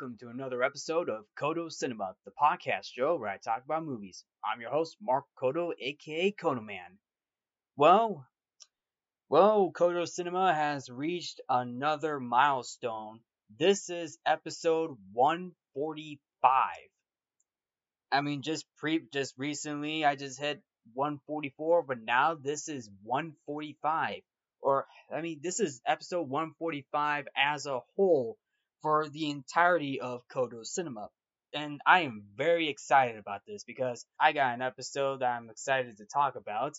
welcome to another episode of Codo Cinema, the podcast show where I talk about movies. I'm your host, Mark Codo, aka Codo Man. Well, well, Codo Cinema has reached another milestone. This is episode 145. I mean, just pre, just recently, I just hit 144, but now this is 145. Or, I mean, this is episode 145 as a whole for the entirety of Codo Cinema. And I am very excited about this because I got an episode that I'm excited to talk about.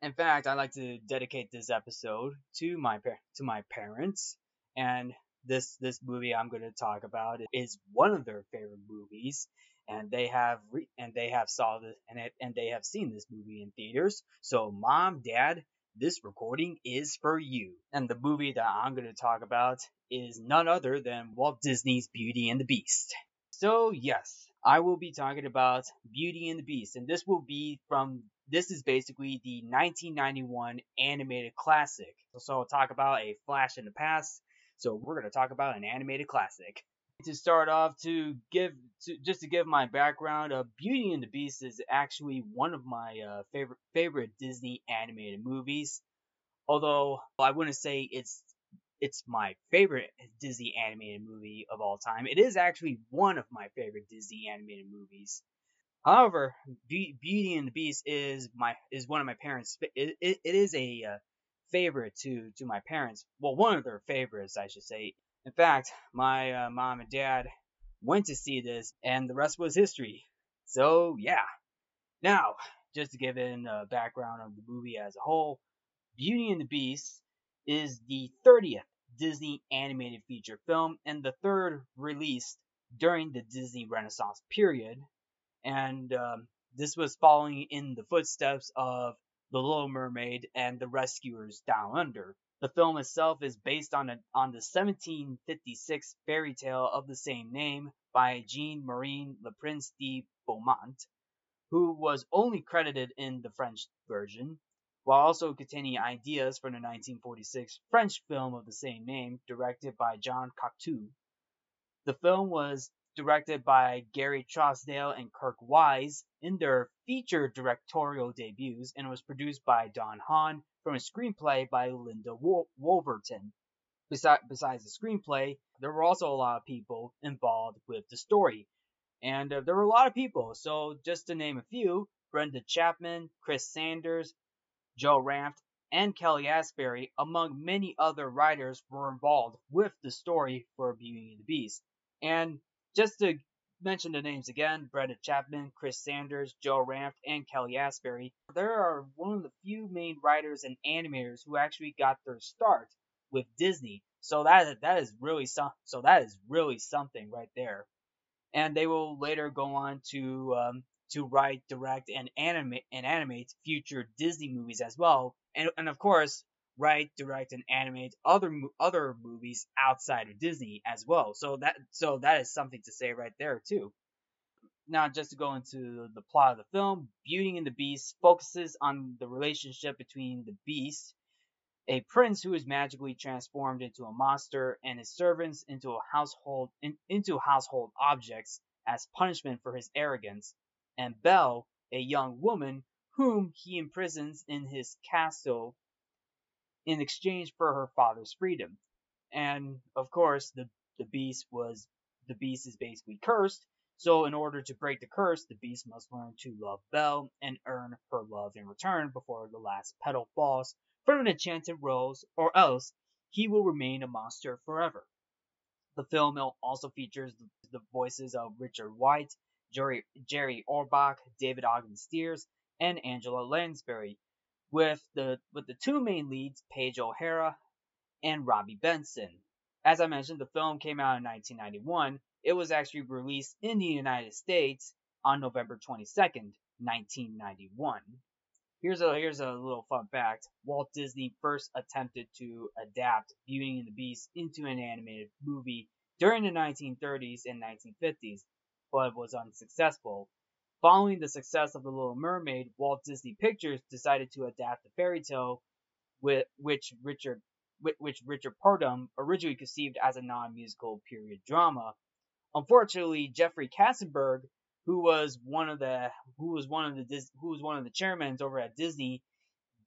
In fact, I'd like to dedicate this episode to my to my parents. And this this movie I'm going to talk about is one of their favorite movies, and they have re- and they have saw this and it, and they have seen this movie in theaters. So, mom, dad, this recording is for you. And the movie that I'm going to talk about is none other than Walt Disney's Beauty and the Beast. So, yes, I will be talking about Beauty and the Beast, and this will be from this is basically the 1991 animated classic. So, I'll talk about a flash in the past. So, we're going to talk about an animated classic. To start off, to give to, just to give my background, uh, Beauty and the Beast is actually one of my uh, favorite favorite Disney animated movies. Although I wouldn't say it's it's my favorite Disney animated movie of all time. It is actually one of my favorite Disney animated movies. However, Be- Beauty and the Beast is my is one of my parents. It, it, it is a uh, favorite to to my parents. Well, one of their favorites, I should say. In fact, my uh, mom and dad went to see this, and the rest was history. So yeah. Now, just to give in a background of the movie as a whole, Beauty and the Beast is the 30th Disney animated feature film and the third released during the Disney Renaissance period. And um, this was following in the footsteps of The Little Mermaid and The Rescuers Down Under. The film itself is based on, a, on the 1756 fairy tale of the same name by Jean Marie Le Prince de Beaumont, who was only credited in the French version while also containing ideas from the 1946 French film of the same name, directed by Jean Cocteau. The film was directed by Gary Trousdale and Kirk Wise in their feature directorial debuts and was produced by Don Hahn from a screenplay by Linda Woolverton. Besides, besides the screenplay, there were also a lot of people involved with the story. And uh, there were a lot of people, so just to name a few, Brenda Chapman, Chris Sanders, Joe Ranft, and Kelly Asbury, among many other writers, were involved with the story for Beauty and the Beast. And just to mention the names again, Brenda Chapman, Chris Sanders, Joe Ranft, and Kelly Asbury, there are one of the few main writers and animators who actually got their start with Disney. So that that is really so that is really something right there. And they will later go on to um, to write, direct, and animate and animate future Disney movies as well, and and of course write, direct, and animate other other movies outside of Disney as well. So that so that is something to say right there too. Now, just to go into the plot of the film, Beauty and the Beast focuses on the relationship between the Beast, a prince who is magically transformed into a monster, and his servants into a household in, into household objects as punishment for his arrogance, and Belle, a young woman whom he imprisons in his castle in exchange for her father's freedom. And of course, the the beast was the beast is basically cursed. So in order to break the curse, the beast must learn to love Belle and earn her love in return before the last petal falls from an enchanted rose, or else he will remain a monster forever. The film also features the voices of Richard White, Jerry, Jerry Orbach, David Ogden Stiers, and Angela Lansbury, with the with the two main leads, Paige O'Hara and Robby Benson. As I mentioned, the film came out in 1991. It was actually released in the United States on November 22nd, 1991. Here's a here's a little fun fact. Walt Disney first attempted to adapt Beauty and the Beast into an animated movie during the 1930s and 1950s, but was unsuccessful. Following the success of The Little Mermaid, Walt Disney Pictures decided to adapt the fairy tale, which Richard which Richard Purdum originally conceived as a non-musical period drama. Unfortunately, Jeffrey Katzenberg, who was one of the who was one of the who was one of the chairmen over at Disney,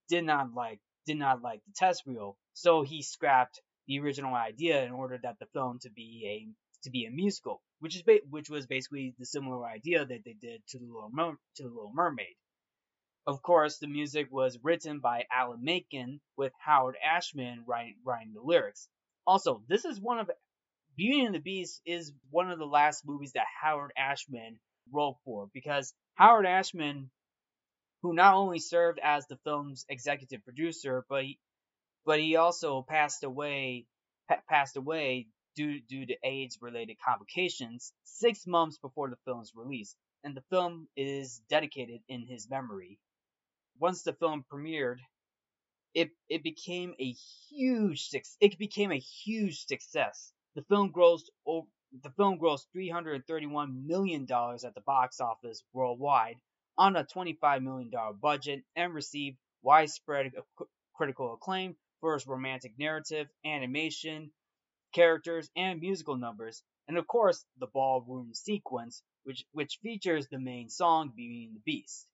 did not like did not like the test reel, so he scrapped the original idea in order that the film to be a to be a musical, which is ba- which was basically the similar idea that they did to the Little Mer- to the Little Mermaid. Of course, the music was written by Alan Menken with Howard Ashman writing, writing the lyrics. Also, this is one of Beauty and the Beast is one of the last movies that Howard Ashman wrote for because Howard Ashman, who not only served as the film's executive producer, but he, but he also passed away passed away due due to AIDS related complications six months before the film's release, and the film is dedicated in his memory once the film premiered, it it became a huge it became a huge success. The film grossed the film grossed 331 million dollars at the box office worldwide on a 25 million dollar budget and received widespread critical acclaim for its romantic narrative, animation, characters, and musical numbers, and of course the ballroom sequence, which which features the main song Beauty and the Beast.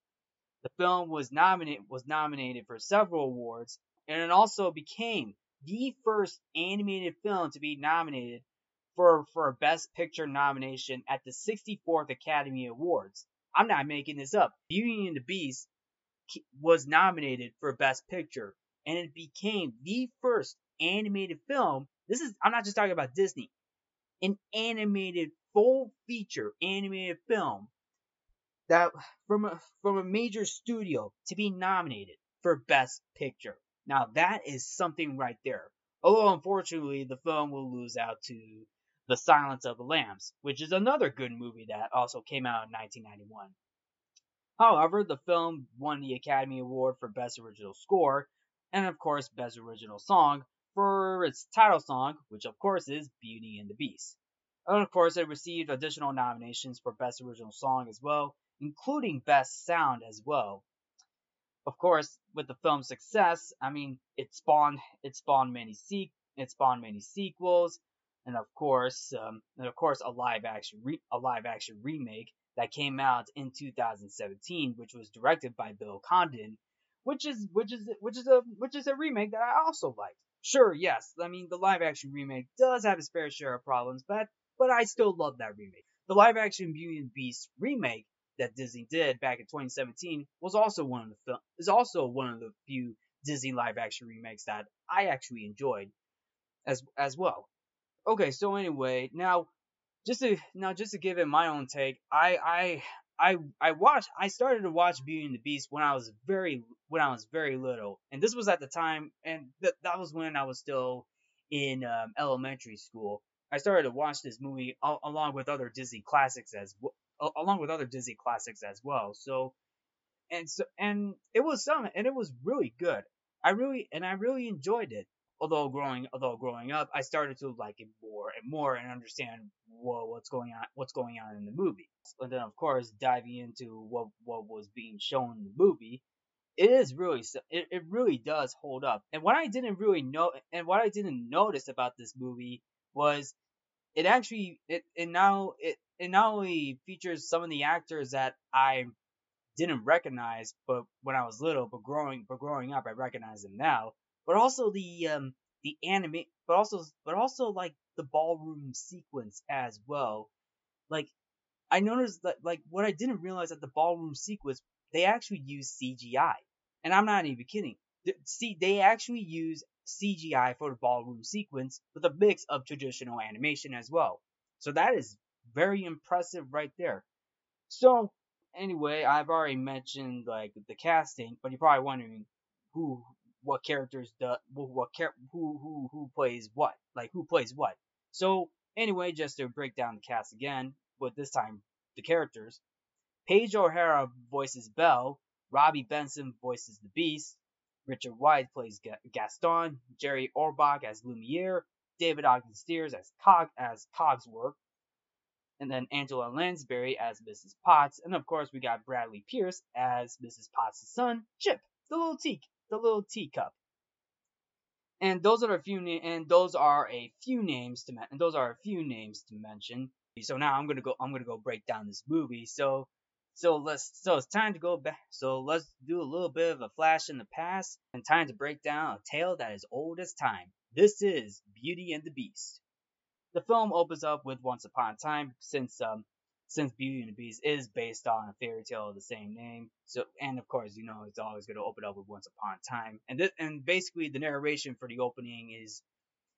The film was nominated was nominated for several awards, and it also became the first animated film to be nominated for for a Best Picture nomination at the 64th Academy Awards. I'm not making this up. Beauty and the Beast was nominated for Best Picture, and it became the first animated film. This is I'm not just talking about Disney. An animated full feature animated film that from a from a major studio to be nominated for Best Picture. Now that is something right there. Although unfortunately the film will lose out to The Silence of the Lambs, which is another good movie that also came out in 1991. However, the film won the Academy Award for Best Original Score and of course Best Original Song for its title song, which of course is Beauty and the Beast. And of course, it received additional nominations for Best Original Song as well, including Best Sound as well. Of course, with the film's success, I mean, it spawned it spawned many se- it spawned many sequels, and of course, um, and of course, a live action re- a live action remake that came out in 2017, which was directed by Bill Condon, which is which is which is a which is a remake that I also liked. Sure, yes, I mean the live action remake does have its fair share of problems, but but I still love that remake. The live action Beauty and the Beast remake that Disney did back in 2017 was also one of the film is also one of the few Disney live action remakes that I actually enjoyed as as well. Okay, so anyway, now just to now just to give it my own take, I I I I watched I started to watch Beauty and the Beast when I was very when I was very little, and this was at the time, and that that was when I was still in um, elementary school. I started to watch this movie al- along with other Disney classics as along with other Disney classics as well. So, and so, and it was some, and it was really good. I really, and I really enjoyed it. Although growing, although growing up, I started to like it more and more and understand what, what's going on, what's going on in the movie. And then, of course, diving into what what was being shown in the movie, it is really, it, it really does hold up. And what I didn't really know, and what I didn't notice about this movie was it actually it, it now it it not only features some of the actors that I didn't recognize, but when I was little, but growing, but growing up, I recognize them now. But also the um the anime, but also but also like the ballroom sequence as well. Like I noticed that like what I didn't realize that the ballroom sequence they actually use CGI, and I'm not even kidding. See, they actually use CGI for the ballroom sequence with a mix of traditional animation as well. So that is very impressive right there. So anyway, I've already mentioned like the casting, but you're probably wondering who, what characters, the what char- who who who plays what, like who plays what. So anyway, just to break down the cast again, but this time the characters. Paige O'Hara voices Belle, Robby Benson voices the Beast, Richard White plays Gaston, Jerry Orbach as Lumiere, David Ogden Stiers as Cog as Cogsworth, and then Angela Lansbury as Mrs. Potts, and of course we got Bradley Pierce as Mrs. Potts' son, Chip, the little tea, the little teacup. And those are a few na- and those are a few names to men- and those are a few names to mention. So now I'm gonna go. I'm gonna go break down this movie. So so let's so it's time to go back. So let's do a little bit of a flash in the past and time to break down a tale that is old as time. This is Beauty and the Beast. The film opens up with Once Upon a Time since um since Beauty and the Beast is based on a fairy tale of the same name. So and of course you know it's always going to open up with Once Upon a Time. And this and basically the narration for the opening is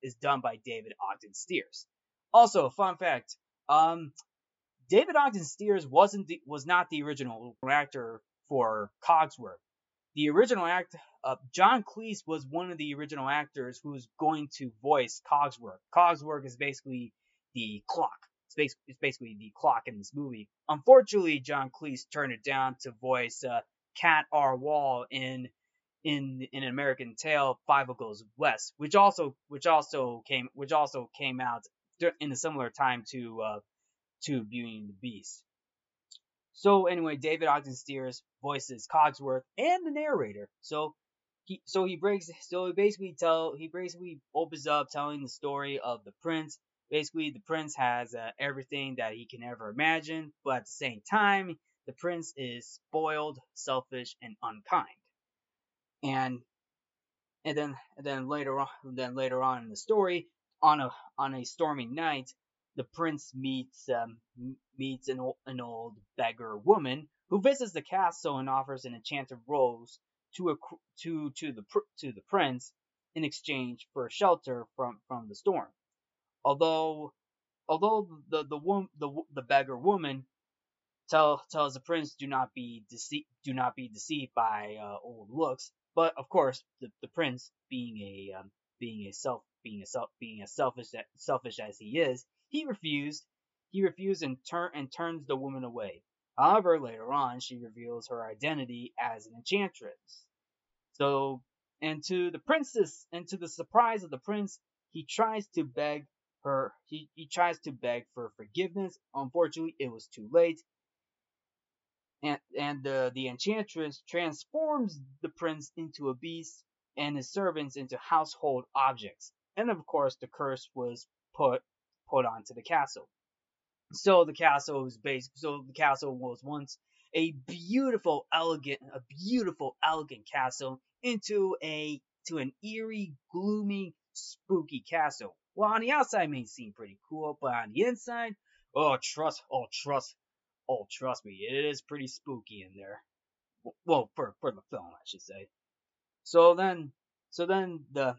is done by David Ogden Stiers. Also, fun fact, um, David Ogden Stiers wasn't the, was not the original actor for Cogsworth. The original act, uh, John Cleese was one of the original actors who was going to voice Cogsworth. Cogsworth is basically the clock. It's basically, it's basically the clock in this movie. Unfortunately, John Cleese turned it down to voice uh, Cat R. Waul in in in an American Tail, Fievel Goes West, which also which also came which also came out in a similar time to uh, to Beauty and the Beast. So anyway, David Ogden Stiers voices Cogsworth and the narrator. So he so he breaks so he basically tell he basically opens up telling the story of the prince. Basically, the prince has uh, everything that he can ever imagine, but at the same time, the prince is spoiled, selfish, and unkind. And and then and then later on then later on in the story, on a on a stormy night, the prince meets um, meets an, an old beggar woman who visits the castle and offers an enchanted rose to a to to the to the prince in exchange for shelter from from the storm. Although although the the the, the, the beggar woman tell, tells the prince do not be deceived do not be deceived by uh, old looks, but of course the, the prince being a um, being a self being a self being as selfish selfish as he is, he refused. He refused and turn and turns the woman away. However, later on, she reveals her identity as an enchantress. So, and to the princess, and to the surprise of the prince, he tries to beg her. He, he tries to beg for forgiveness. Unfortunately, it was too late. And and uh, the enchantress transforms the prince into a beast and his servants into household objects. And of course, the curse was put put onto the castle. So the castle was based. So the castle was once a beautiful, elegant, a beautiful, elegant castle into a to an eerie, gloomy, spooky castle. Well, on the outside it may seem pretty cool, but on the inside, oh trust, oh trust, oh trust me, it is pretty spooky in there. Well, for for the film, I should say. So then, so then the,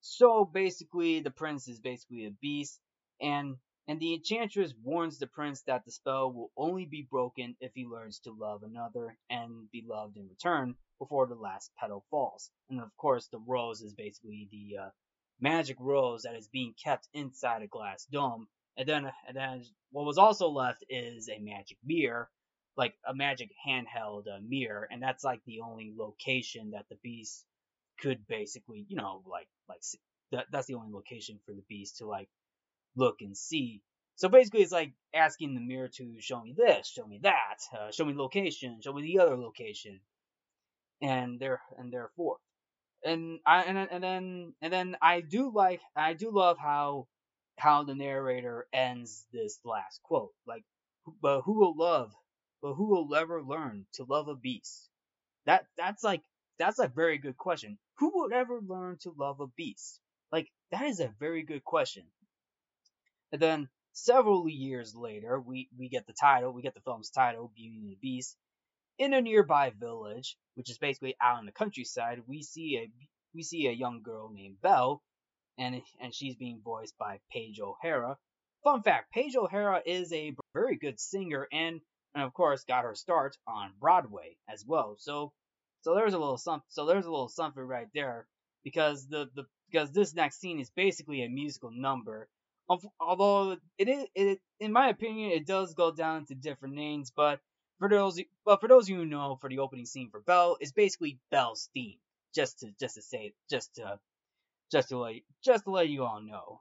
so basically the prince is basically a beast, and and the enchantress warns the prince that the spell will only be broken if he learns to love another and be loved in return before the last petal falls. And of course, the rose is basically the uh, magic rose that is being kept inside a glass dome. And then, and then what was also left is a magic mirror, like a magic handheld uh, mirror, and that's like the only location that the beast could basically, you know, like like that, that's the only location for the beast to like look and see. So basically, it's like asking the mirror to show me this, show me that, uh, show me location, show me the other location, and there and therefore, and I and, and then and then I do like I do love how how the narrator ends this last quote, like, but who will love, but who will ever learn to love a beast? That that's like that's a very good question. Who will ever learn to love a beast? Like that is a very good question. And then several years later, we, we get the title, we get the film's title, Beauty and the Beast. In a nearby village, which is basically out in the countryside, we see a we see a young girl named Belle, and and she's being voiced by Paige O'Hara. Fun fact: Paige O'Hara is a very good singer, and and of course got her start on Broadway as well. So so there's a little something. So there's a little something right there because the the because this next scene is basically a musical number although it is, it, in my opinion, it does go down to different names. But for those, but for those of you who know, for the opening scene for Belle, it's basically Belle's theme. Just to, just to say, just to, just to let, just to let you all know.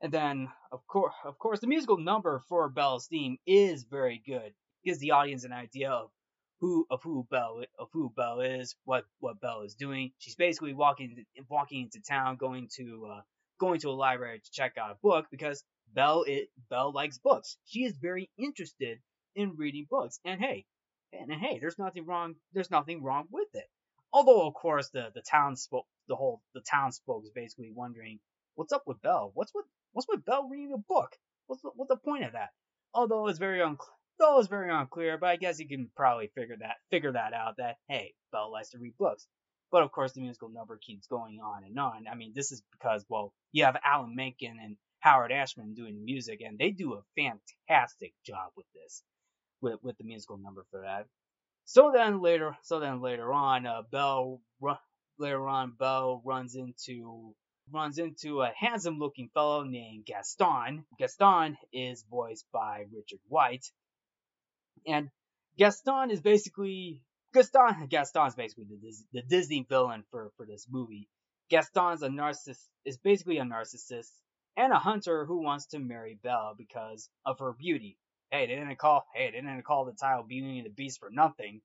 And then, of course, of course, the musical number for Belle's theme is very good. Gives the audience an idea of who of who Belle of who Belle is, what what Belle is doing. She's basically walking walking into town, going to uh, going to a library to check out a book because Belle it Belle likes books. She is very interested in reading books. And hey, and, hey, there's nothing wrong. There's nothing wrong with it. Although of course the the townsfolk, the whole the townsfolk is basically wondering what's up with Belle. What's with what's with Belle reading a book? What's the, what's the point of that? Although it's very unclear. Though it's very unclear, but I guess you can probably figure that figure that out. That hey, Belle likes to read books. But of course, the musical number keeps going on and on. I mean, this is because, well, you have Alan Menken and Howard Ashman doing music, and they do a fantastic job with this, with with the musical number for that. So then later, so then later on, uh, Belle, later on, Belle runs into runs into a handsome-looking fellow named Gaston. Gaston is voiced by Richard White, and Gaston is basically Gaston Gaston's basically the, the Disney villain for for this movie. Gaston's a narcissist is basically a narcissist and a hunter who wants to marry Belle because of her beauty. Hey, they didn't call hey they didn't call the title Beauty and the Beast for nothing.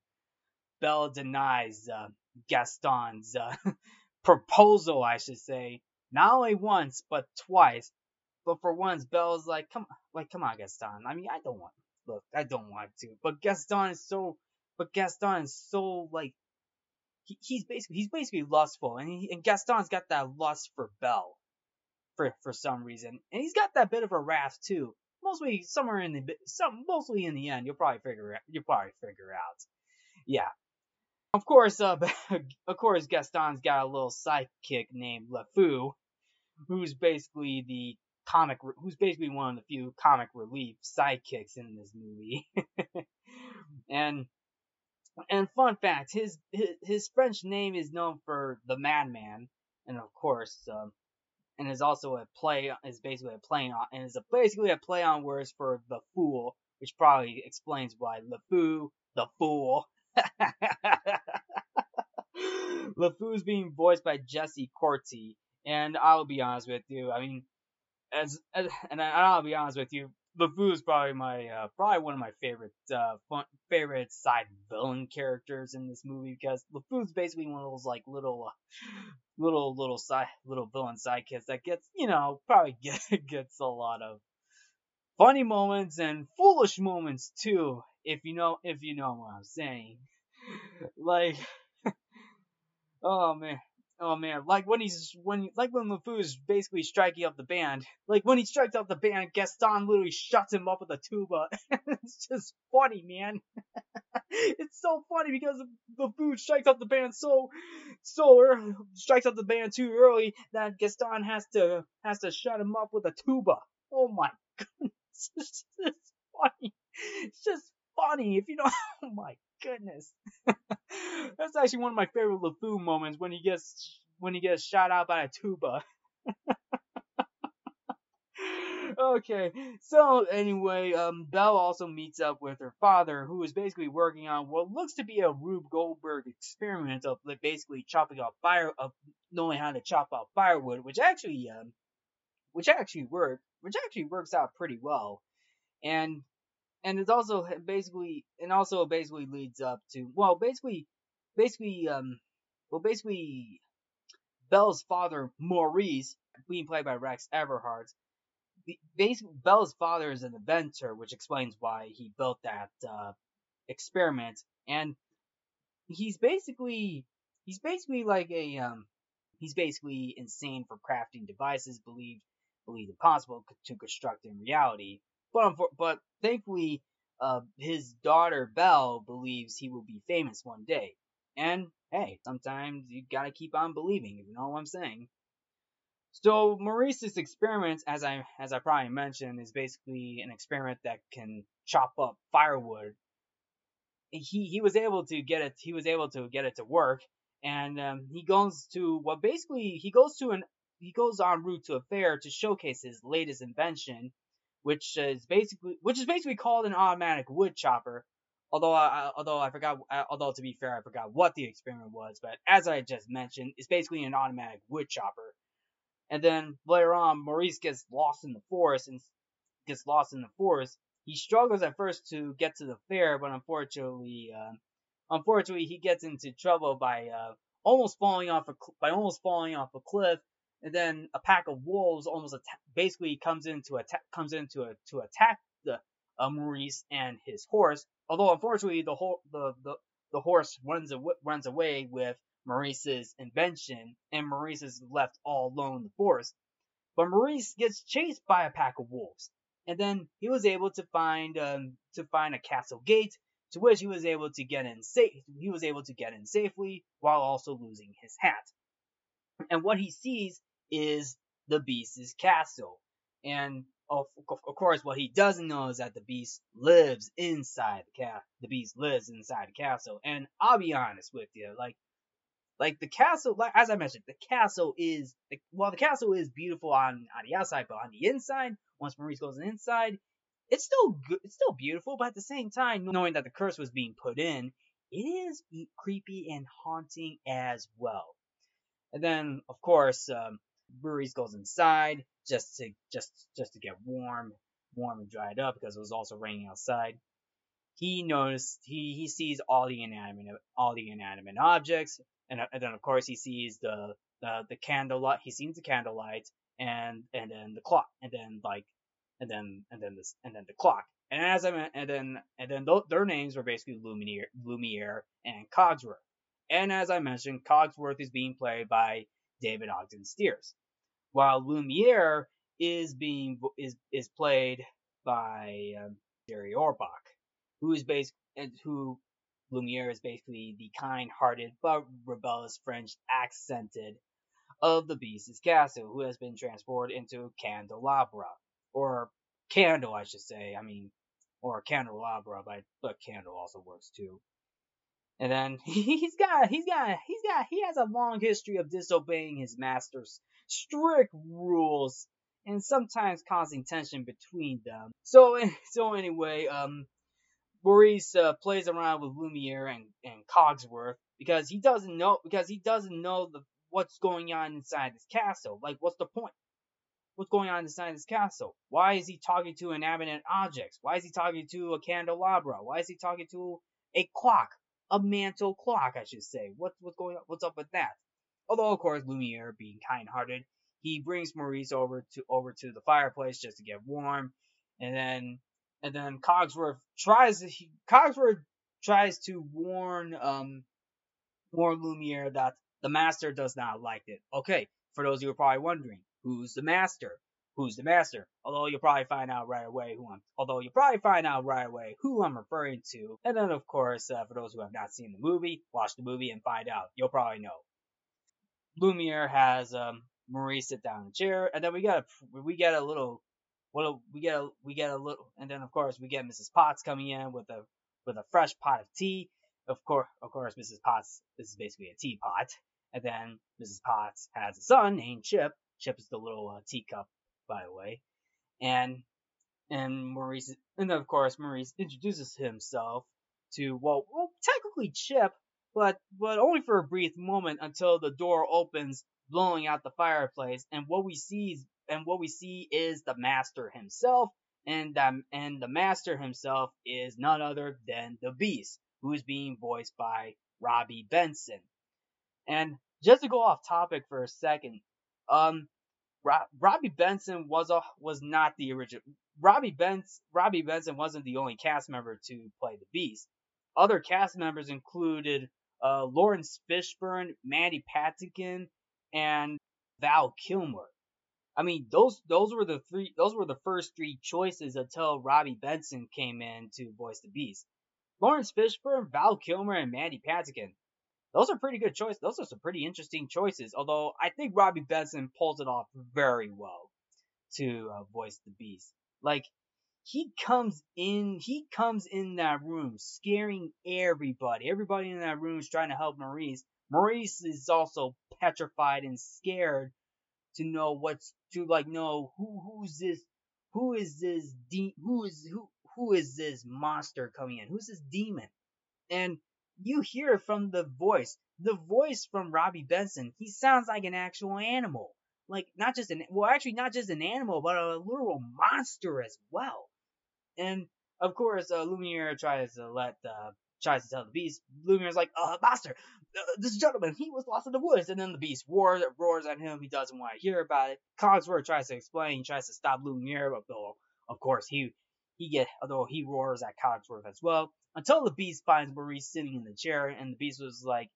Belle denies uh, Gaston's uh, proposal, I should say, not only once but twice. But for once, Belle's like, come, like, come on, Gaston. I mean, I don't want, look, I don't want to. But Gaston is so but Gaston is so like he, he's basically he's basically lustful, and he, and Gaston's got that lust for Belle for for some reason, and he's got that bit of a wrath too. Mostly somewhere in the some mostly in the end, you'll probably figure you'll probably figure out. Yeah. Of course, uh, of course, Gaston's got a little sidekick named LeFou, who's basically the comic, who's basically one of the few comic relief sidekicks in this movie. and and fun fact, his, his his French name is known for the Madman, and of course, um, and is also a play is basically a play on and is a, basically a play on words for the fool, which probably explains why Le Fou, the fool. LeFou's being voiced by Jesse Corti, and I'll be honest with you, I mean, as, as and I'll be honest with you, LeFou is probably my uh, probably one of my favorite uh, fun, favorite side villain characters in this movie because LeFou is basically one of those like little uh, little little side little villain sidekicks that gets you know probably get, gets a lot of funny moments and foolish moments too if you know if you know what I'm saying. Like oh man Oh man, like when he's when like when LeFou is basically striking up the band. Like when he strikes up the band, Gaston literally shuts him up with a tuba. it's just funny, man. it's so funny because LeFou strikes up the band so so early, strikes up the band too early that Gaston has to has to shut him up with a tuba. Oh my goodness, it's just funny. It's just funny if you don't. Oh my goodness. That's actually one of my favorite LeFou moments when he gets when he gets shot out by a tuba. okay, so anyway, um, Belle also meets up with her father, who is basically working on what looks to be a Rube Goldberg experiment of like, basically chopping off fire, of knowing how to chop off firewood, which actually, um, which actually work, which actually works out pretty well. And and it's also basically and also basically leads up to well basically basically um well basically Belle's father Maurice being played by Rex Everhart basically Belle's father is an inventor which explains why he built that uh, experiment and he's basically he's basically like a um he's basically insane for crafting devices believed believed impossible to construct in reality but but thankfully, uh, his daughter Belle believes he will be famous one day. And hey, sometimes you gotta keep on believing, if you know what I'm saying. So Maurice's experiment, as I as I probably mentioned, is basically an experiment that can chop up firewood. He he was able to get it. He was able to get it to work, and um, he goes to what well, basically he goes to an he goes en route to a fair to showcase his latest invention, which is basically which is basically called an automatic wood chopper. Although I, although I forgot, although to be fair, I forgot what the experiment was. But as I just mentioned, it's basically an automatic wood chopper. And then later on, Maurice gets lost in the forest and gets lost in the forest. He struggles at first to get to the fair, but unfortunately, uh, unfortunately, he gets into trouble by uh, almost falling off a by almost falling off a cliff and then a pack of wolves almost basically comes into attack comes into a, to attack the uh, Maurice and his horse. Although unfortunately the whole the, the the horse runs away, runs away with Maurice's invention, and Maurice is left all alone in the forest. But Maurice gets chased by a pack of wolves, and then he was able to find um, to find a castle gate, to which he was able to get in safe. He was able to get in safely while also losing his hat. And what he sees is the beast's castle, and of, of course, what he doesn't know is that the beast lives inside the cat. The beast lives inside the castle, and I'll be honest with you, like, like the castle, like as I mentioned, the castle is well, the castle is beautiful on on the outside, but on the inside, once Maurice goes inside, it's still good, it's still beautiful, but at the same time, knowing that the curse was being put in, it is creepy and haunting as well. And then, of course, um, Maurice goes inside just to just just to get warm, warm and dried up because it was also raining outside. He noticed he he sees all the inanimate all the inanimate objects, and, and then of course he sees the the the candlelight. He sees the candlelight and and then the clock, and then like and then and then this and then the clock. And as I and then and then th- their names were basically Lumiere, Lumiere and Cogsworth. And as I mentioned, Cogsworth is being played by David Ogden Stiers while Lumiere is being is is played by um, Jerry Orbach, who is based who Lumiere is basically the kind-hearted but rebellious French accented of the Beast's castle, who has been transported into Candelabra or Candle, I should say. I mean, or Candelabra, but but Candle also works too. And then he's got he's got he's got he has a long history of disobeying his master's strict rules and sometimes causing tension between them. So so anyway, um Maurice uh, plays around with Lumiere and, and Cogsworth because he doesn't know because he doesn't know the what's going on inside this castle. Like what's the point? What's going on inside this castle? Why is he talking to inanimate objects? Why is he talking to a candelabra? Why is he talking to a clock? A mantle clock, I should say. What's what's going on? What's up with that? Although, of course, Lumiere, being kind-hearted, he brings Maurice over to over to the fireplace just to get warm, and then and then Cogsworth tries he, Cogsworth tries to warn um warn Lumiere that the master does not like it. Okay, for those of you who are probably wondering, who's the master? Who's the master. Although you'll probably find out right away who I'm. Although you'll probably find out right away who I'm referring to. And then of course, uh, for those who have not seen the movie, watch the movie and find out. You'll probably know. Lumiere has um, Maurice sit down in a chair, and then we get a we get a little, well we get a we get a little, and then of course we get Mrs. Potts coming in with a with a fresh pot of tea. Of course, of course, Mrs. Potts. This is basically a teapot. And then Mrs. Potts has a son named Chip. Chip is the little uh, teacup by the way. And and Maurice and of course Maurice introduces himself to well, well technically Chip, but but only for a brief moment until the door opens, blowing out the fireplace, and what we see is, and what we see is the master himself, and um, and the master himself is none other than the Beast, who is being voiced by Robby Benson. And just to go off topic for a second, um, Rob, Robby Benson was a was not the original. Robby Benson Robby Benson wasn't the only cast member to play the Beast. Other cast members included uh, Laurence Fishburne, Mandy Patinkin, and Val Kilmer. I mean, those those were the three those were the first three choices until Robby Benson came in to voice the Beast. Laurence Fishburne, Val Kilmer, and Mandy Patinkin those are pretty good choices. Those are some pretty interesting choices. Although I think Robby Benson pulls it off very well to uh, voice the Beast. Like he comes in, he comes in that room scaring everybody. Everybody in that room is trying to help Maurice. Maurice is also petrified and scared to know what's to like know who who's this who is this de- who is who who is this monster coming in? Who's this demon? And you hear from the voice. The voice from Robby Benson, he sounds like an actual animal. Like not just an well, actually not just an animal, but a literal monster as well. And of course, uh, Lumiere tries to let uh, tries to tell the beast. Lumiere's like, uh, master, uh, this gentleman, he was lost in the woods. And then the beast roars, roars at him. He doesn't want to hear about it. Cogsworth tries to explain, he tries to stop Lumiere, but though, of course, he he get although he roars at Cogsworth as well. Until the beast finds Maurice sitting in the chair, and the beast was like,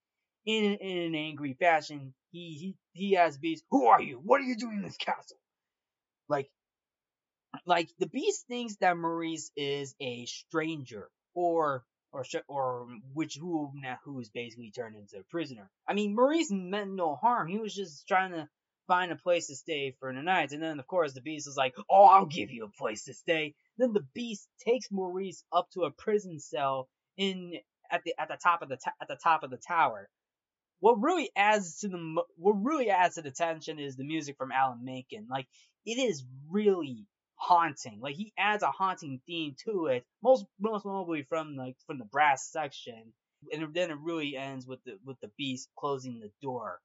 in, in an angry fashion, he he he asks Beast, "Who are you? What are you doing in this castle?" Like like the beast thinks that Maurice is a stranger or or or which who now who is basically turned into a prisoner. I mean, Maurice meant no harm. He was just trying to find a place to stay for the night. And then of course the beast is like, "Oh, I'll give you a place to stay." Then the beast takes Maurice up to a prison cell in at the at the top of the ta- at the top of the tower. What really adds to the what really adds to the tension is the music from Alan Menken. Like it is really haunting. Like he adds a haunting theme to it, most most notably from like from the brass section, and then it really ends with the with the beast closing the door,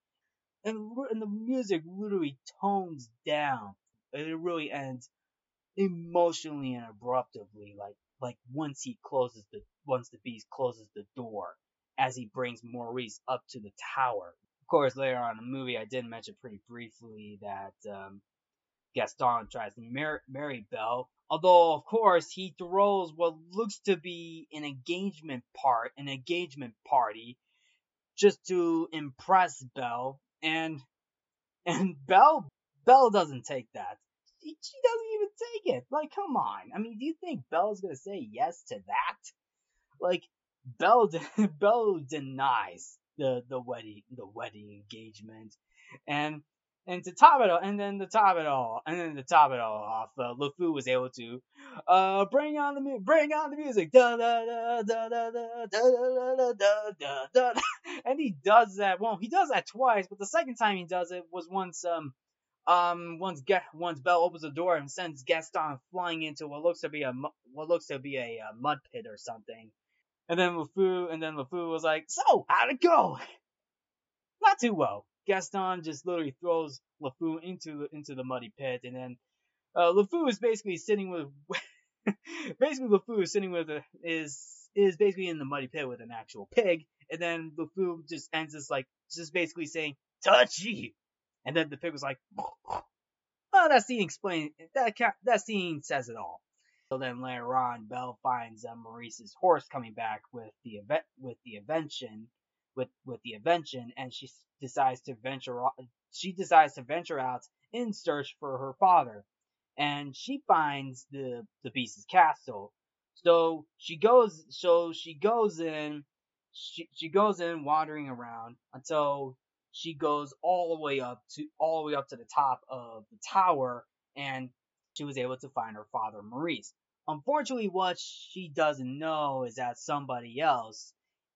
and and the music literally tones down, and it really ends emotionally and abruptly, like like once he closes the once the beast closes the door, as he brings Maurice up to the tower. Of course, later on in the movie, I did mention pretty briefly that um, Gaston tries to mar- marry Belle. Although, of course, he throws what looks to be an engagement part, an engagement party, just to impress Belle, and and Belle Belle doesn't take that. She, doesn't even take it. Like, come on. I mean, do you think Belle's gonna say yes to that? Like, Belle de- Belle denies the the wedding the wedding engagement, and and to top it all, and then to top it all, and then to top it all off, uh, LeFou was able to, uh, bring on the mu- bring on the music, da da da da da da da da da da da, and he does that. Well, he does that twice, but the second time he does it was once um um once get once Belle opens the door and sends Gaston flying into what looks to be a what looks to be a, a mud pit or something, and then LeFou and then LeFou was like, so how'd it go? Not too well. Gaston just literally throws LeFou into into the muddy pit, and then uh, LeFou is basically sitting with basically LeFou is sitting with a, is is basically in the muddy pit with an actual pig, and then LeFou just ends this like just basically saying touchy, and then the pig was like, oh, that scene explains that that scene says it all. So then later on, Belle finds uh, Maurice's horse coming back with the event with the invention with with the invention, and she decides to venture she decides to venture out in search for her father, and she finds the the beast's castle. So she goes so she goes in she she goes in wandering around until she goes all the way up to all the way up to the top of the tower and she was able to find her father Maurice. Unfortunately, what she doesn't know is that somebody else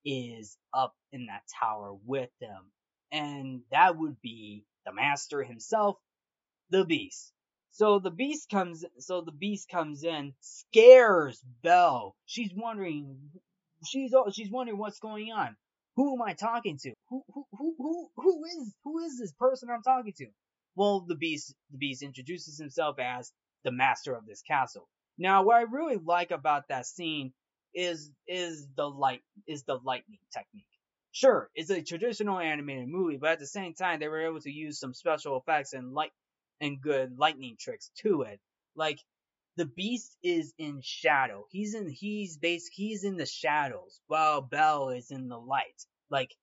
is up in that tower with them. And that would be the master himself, the beast. So the beast comes so the beast comes in, scares Belle. She's wondering she's she's wondering what's going on. Who am I talking to? Who who who who who is who is this person I'm talking to? Well, the beast the beast introduces himself as the master of this castle. Now, what I really like about that scene is is the light is the lightning technique. Sure, it's a traditional animated movie, but at the same time they were able to use some special effects and light and good lightning tricks to it. Like the beast is in shadow. He's in he's base he's in the shadows while Belle is in the light. Like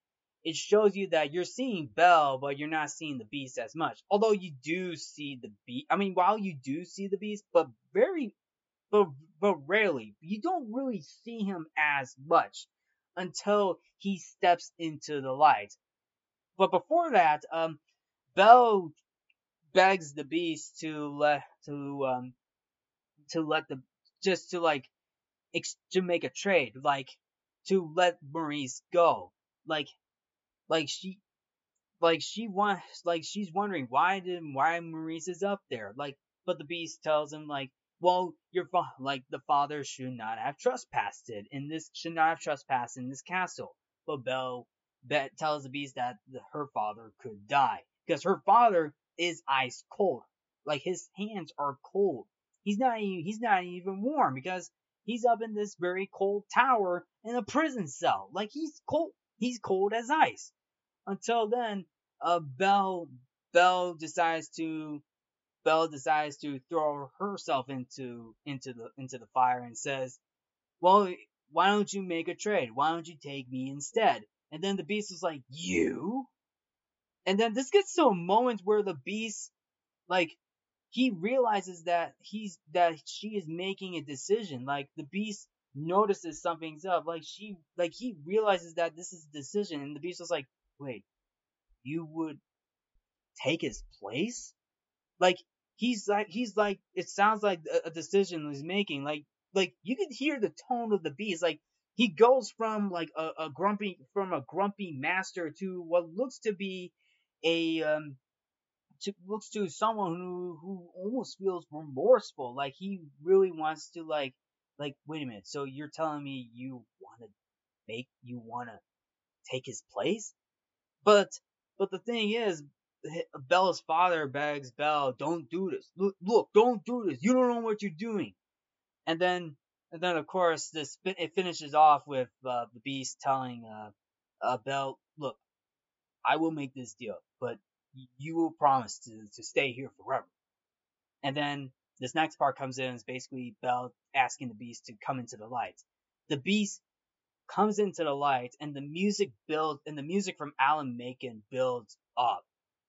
it shows you that you're seeing Belle, but you're not seeing the beast as much. Although you do see the beast. I mean, while you do see the beast, but very but but rarely. You don't really see him as much until he steps into the light. But before that, um, Belle begs the beast to let to um to let the just to like ex- to make a trade, like to let Maurice go, like like she like she wants like she's wondering why did why Maurice is up there, like but the beast tells him like well, your fa- like the father should not have trespassed in this should not have trespassed in this castle. But Belle Bet tells the beast that the, her father could die because her father is ice cold. Like his hands are cold. He's not even, he's not even warm because he's up in this very cold tower in a prison cell. Like he's cold he's cold as ice. Until then, uh Belle Belle decides to Belle decides to throw herself into into the into the fire and says, "Well, why don't you make a trade? Why don't you take me instead?" And then the beast was like, "You?" And then this gets to a moment where the beast like he realizes that he's that she is making a decision. Like the beast notices something's up. Like she like he realizes that this is a decision and the beast was like, "Wait, you would take his place?" Like he's like he's like it sounds like a, decision he's making. Like like you could hear the tone of the beast. Like he goes from like a, a grumpy from a grumpy master to what looks to be a um to, looks to someone who who almost feels remorseful, like he really wants to like like wait a minute. So you're telling me you want to make you want to take his place? But but the thing is, Belle's father begs Belle, "Don't do this. Look, look, don't do this. You don't know what you're doing." And then and then of course this it finishes off with uh, the Beast telling uh, uh, "Look, I will make this deal, but you will promise to, to stay here forever. And then this next part comes in, is basically Belle asking the beast to come into the light. The beast comes into the light and the music builds, and the music from Alan Menken builds up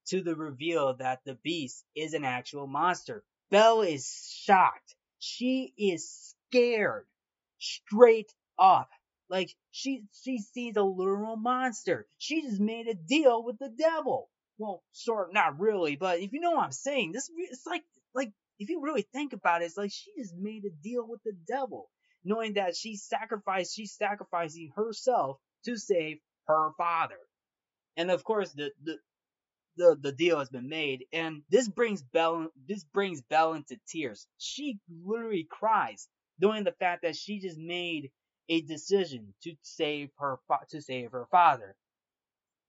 to the reveal that the beast is an actual monster. Belle is shocked. She is scared. Straight up. Like she she sees a literal monster. She just made a deal with the devil well, sort of, not really, but if you know what I'm saying, this it's like like if you really think about it, it's like she just made a deal with the devil, knowing that she sacrificed, she's sacrificing herself to save her father, and of course the the the, the deal has been made, and this brings Belle this brings Belle into tears. She literally cries, knowing the fact that she just made a decision to save her to save her father.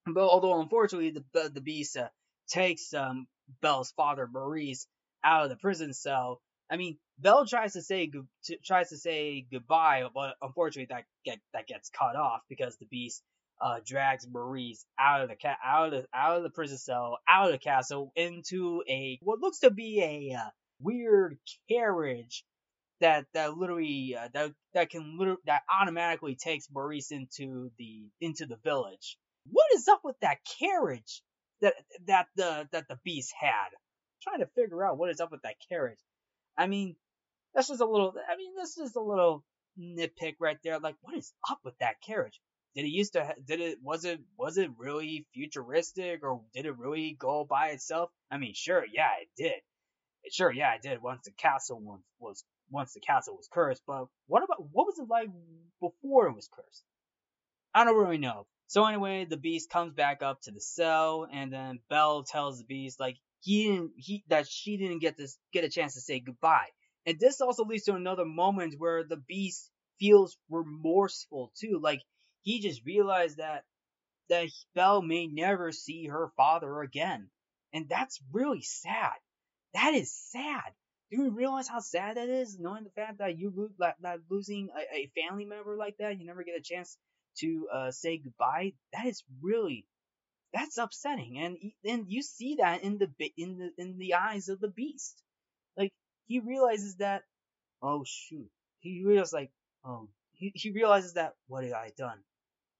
But although unfortunately the the beast uh, takes um, Belle's father Maurice out of the prison cell, I mean Belle tries to say tries to say goodbye, but unfortunately that get that gets cut off because the beast uh, drags Maurice out of the ca- out of the, out of the prison cell, out of the castle, into a what looks to be a uh, weird carriage that that literally uh, that that can literally that automatically takes Maurice into the into the village what is up with that carriage that that the that the beast had? I'm trying to figure out what is up with that carriage. I mean, that's just a little. I mean, this is a little nitpick right there. Like, what is up with that carriage? Did it used to? Did it? Was it? Was it really futuristic, or did it really go by itself? I mean, sure, yeah, it did. Sure, yeah, it did. Once the castle was, was once the castle was cursed, but what about what was it like before it was cursed? I don't really know. So anyway, the beast comes back up to the cell, and then Belle tells the beast like he didn't he that she didn't get this get a chance to say goodbye. And this also leads to another moment where the beast feels remorseful too. Like he just realized that that Belle may never see her father again. And that's really sad. That is sad. Do you realize how sad that is? Knowing the fact that you lose, that, that losing a, a family member like that, you never get a chance to uh, say goodbye, that is really that's upsetting, and and you see that in the in the in the eyes of the beast. Like he realizes that, oh shoot, he realizes like, oh, he, he realizes that what had I done?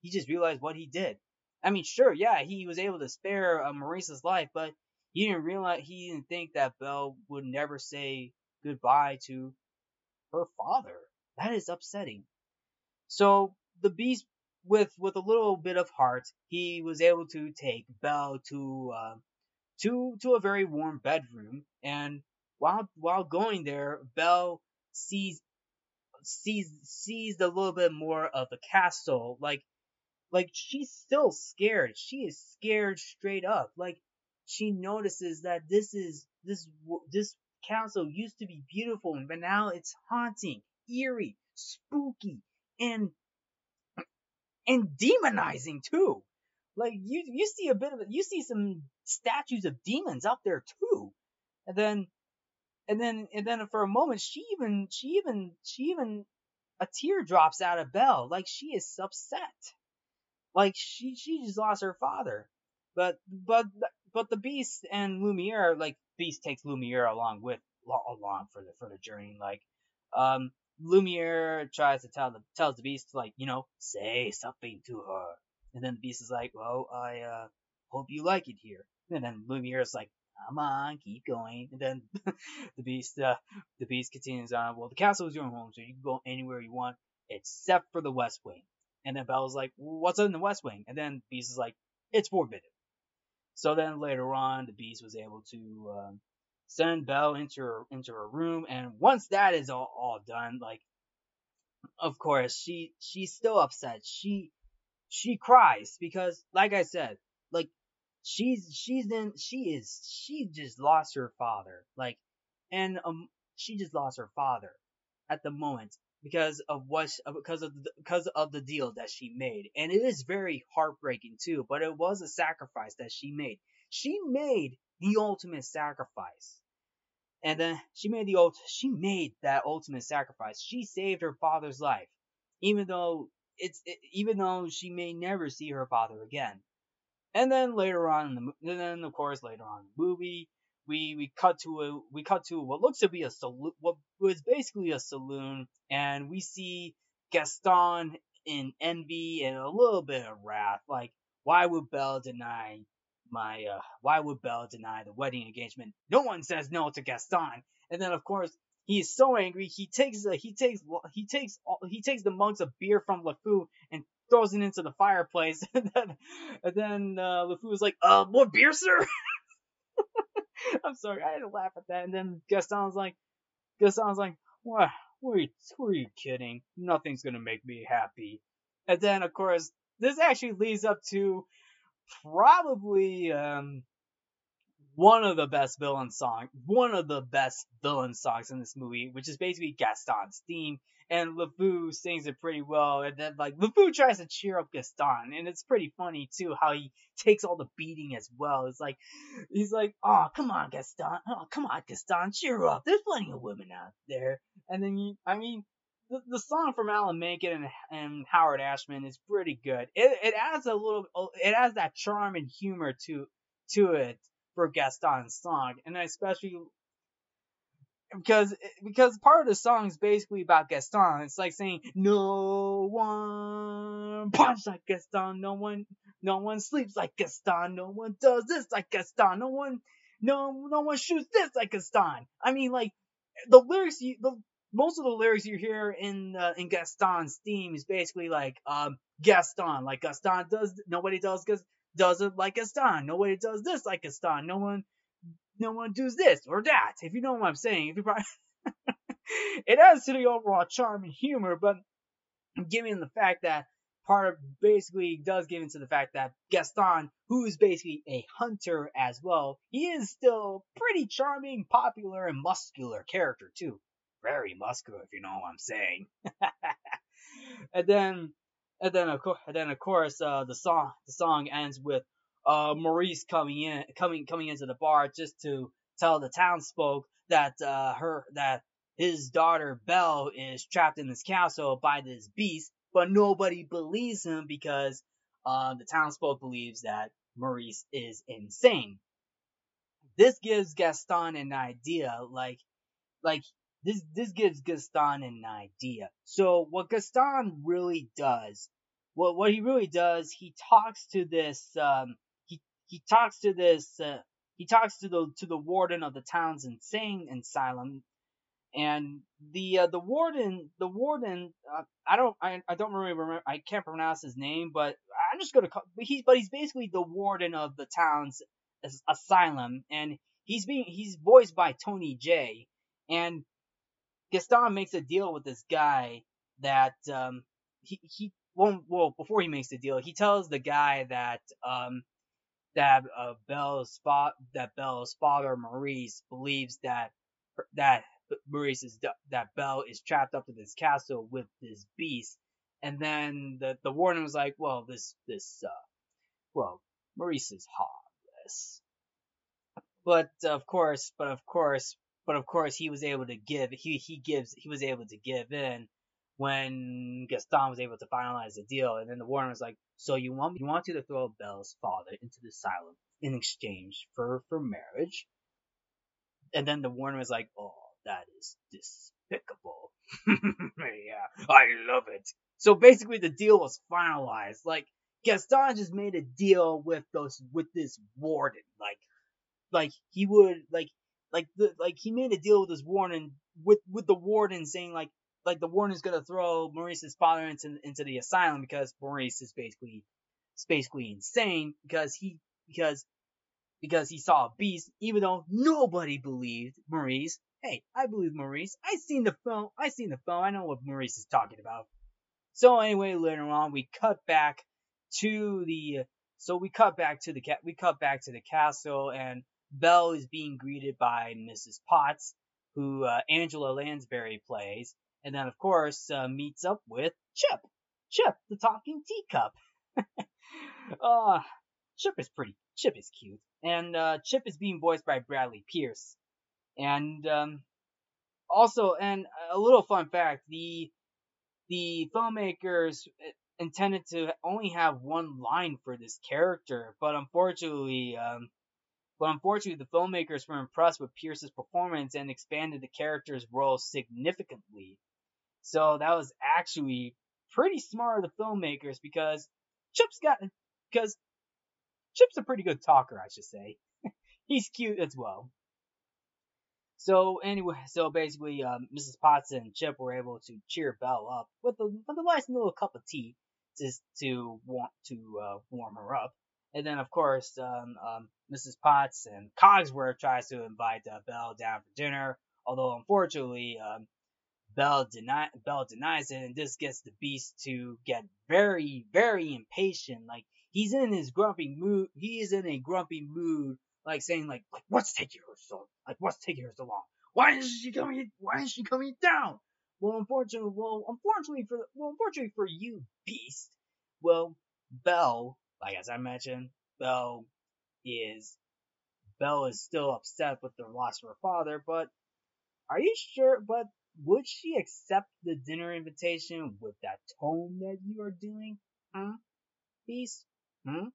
He just realized what he did. I mean, sure, yeah, he was able to spare uh, Maurice's life, but he didn't realize he didn't think that Belle would never say goodbye to her father. That is upsetting. So the beast with with a little bit of heart, he was able to take Belle to uh, to to a very warm bedroom, and while while going there, Belle sees sees sees a little bit more of the castle. Like like she's still scared. She is scared straight up. Like she notices that this is this this castle used to be beautiful, but now it's haunting, eerie, spooky, and and demonizing too. Like you you see a bit of it. You see some statues of demons out there too, and then and then and then for a moment she even she even she even a tear drops out of Belle. Like she is upset. Like she she just lost her father. But but but the Beast and Lumiere, like Beast takes Lumiere along with along for the for the journey. Like um Lumiere tries to tell the tells the Beast like you know say something to her, and then the Beast is like, well I uh hope you like it here. And then Lumiere is like, come on, keep going. And then the beast, uh, the beast continues on. Well, the castle is your home, so you can go anywhere you want, except for the West Wing. And then Belle's like, what's in the West Wing? And then Beast is like, it's forbidden. So then later on, the Beast was able to um, send Belle into her into her room, and once that is all, all done, like, of course, she she's still upset. She she cries because, like I said, like she's she's in she is she just lost her father like and um she just lost her father at the moment because of what because of the, because of the deal that she made. And it is very heartbreaking too but it was a sacrifice that she made. She made the ultimate sacrifice. And then she made the ult she made that ultimate sacrifice. She saved her father's life even though it's it, even though she may never see her father again. And then later on, in the, and then of course later on in the movie, we we cut to a we cut to what looks to be a saloon, what was basically a saloon, and we see Gaston in envy and a little bit of wrath. Like, why would Belle deny my? Uh, why would Belle deny the wedding engagement? No one says no to Gaston. And then of course he is so angry he takes uh, he takes he takes he takes the mugs of beer from LeFou and throws it into the fireplace, and then and then uh, LeFou was like, "Uh, more beer, sir." I'm sorry, I had to laugh at that. And then Gaston's like, Gaston's like, "What? Are you? You kidding? Nothing's gonna make me happy." And then, of course, this actually leads up to probably um, one of the best villain songs, one of the best villain songs in this movie, which is basically Gaston's theme. And LeFou sings it pretty well. And then, like, LeFou tries to cheer up Gaston. And it's pretty funny, too, how he takes all the beating as well. It's like, he's like, oh, come on, Gaston. Oh, come on, Gaston. Cheer up. There's plenty of women out there. And then, you, I mean, the, the song from Alan Menken and, and Howard Ashman is pretty good. It, it adds a little, it adds that charm and humor to, to it for Gaston's song, and especially because because part of the song is basically about Gaston. It's like saying no one punch like Gaston, no one no one sleeps like Gaston, no one does this like Gaston, no one no no one shoots this like Gaston. I mean like the lyrics you the most of the lyrics you hear in uh, in Gaston's theme is basically like um Gaston like Gaston does nobody does does it like Gaston. Nobody does this like Gaston. No one, no one does this or that. If you know what I'm saying, if you probably, it adds to the overall charm and humor, but given the fact that part of basically does give into the fact that Gaston, who is basically a hunter as well, he is still pretty charming, popular, and muscular character too. Very muscular, if you know what I'm saying. and then and then of course, and then of course, uh, the song the song ends with uh, Maurice coming in, coming coming into the bar just to tell the townsfolk that uh, her that his daughter Belle is trapped in this castle by this beast, but nobody believes him because uh, the townsfolk believes that Maurice is insane. This gives Gaston an idea, like like this this gives Gaston an idea. So what Gaston really does, what what he really does, he talks to this um he talks to this uh, he talks to the to the warden of the town's insane asylum and the uh, the warden the warden uh, I don't I, I don't really remember I can't pronounce his name but I'm just gonna call but he's but he's basically the warden of the town's asylum and he's being he's voiced by Tony Jay and Gaston makes a deal with this guy that um, he he well, well before he makes the deal, he tells the guy that um, that uh, Belle's fa- that father Maurice believes that that Maurice is that Belle is trapped up in this castle with this beast, and then the the warden was like, well this this uh, well Maurice is harmless, but of course, but of course, but of course he was able to give he he gives he was able to give in when Gaston was able to finalize the deal, and then the warden was like, "So you want you want to throw Belle's father into the asylum in exchange for for marriage?" And then the warden was like, "Oh, that is despicable." yeah, I love it. So basically, the deal was finalized. Like Gaston just made a deal with those with this warden. Like, like he would like like the like he made a deal with this warden with with the warden saying like like the warden is gonna throw Maurice's father into into the asylum because Maurice is basically is basically insane because he because because he saw a beast even though nobody believed Maurice. Hey, I believe Maurice. I seen the film. I seen the film. I know what Maurice is talking about. So anyway, later on we cut back to the so we cut back to the cat we cut back to the castle and Belle is being greeted by Mrs. Potts, who uh, Angela Lansbury plays, and then of course uh, meets up with Chip. Chip, the talking teacup. uh, Chip is pretty. Chip is cute, and uh, Chip is being voiced by Bradley Pierce. And um, also, and a little fun fact: the the filmmakers uh, intended to only have one line for this character, but unfortunately, um, but unfortunately, the filmmakers were impressed with Pierce's performance and expanded the character's role significantly. So that was actually pretty smart of the filmmakers because Chip's got because Chip's a pretty good talker, I should say. He's cute as well. So anyway, so basically, um, Mrs. Potts and Chip were able to cheer Belle up with a with a nice little cup of tea just to want to uh, warm her up. And then, of course, um, um, Mrs. Potts and Cogsworth tries to invite uh, Belle down for dinner, although unfortunately, um, Belle, deny- Belle denies it, and this gets the Beast to get very, very impatient. Like he's in his grumpy mood. He is in a grumpy mood, like saying, like, like what's taking her so, like, what's taking her so long? Why is she coming? Why is she coming down? Well, unfortunately, well, unfortunately for, well, unfortunately for you, Beast. Well, Belle, like as I mentioned, Belle is Belle is still upset with the loss of her father, but are you sure? But would she accept the dinner invitation with that tone that you are doing? Huh? Beast? Hmm?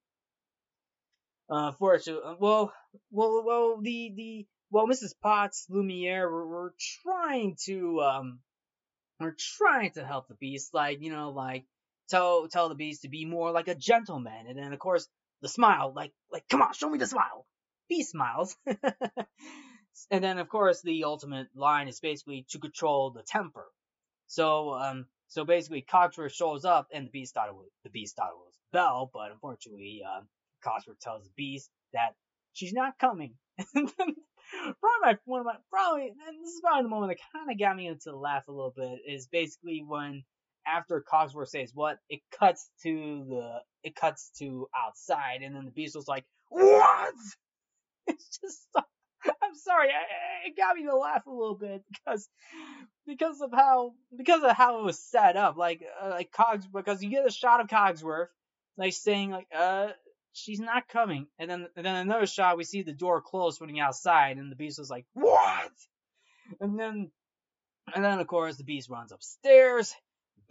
Uh, uh, well, well, well, the, the, well, Mrs. Potts, Lumiere were, were trying to, um, were trying to help the beast, like, you know, like, tell tell the beast to be more like a gentleman, and then of course the smile, like like come on, show me the smile. Beast smiles, and then of course the ultimate line is basically to control the temper. So um so basically Cogsworth shows up, and the beast thought it was the beast thought it was Belle, but unfortunately uh, Cogsworth tells the beast that she's not coming. probably my one of my probably and this is probably the moment that kind of got me into the laugh a little bit is basically when after Cogsworth says what, it cuts to the it cuts to outside, and then the beast was like, "What?" It's just, I'm sorry, it got me to laugh a little bit because because of how because of how it was set up, like uh, like Cogs because you get a shot of Cogsworth like saying like uh she's not coming, and then and then another shot we see the door close from the outside, and the beast was like, "What?" And then and then of course the beast runs upstairs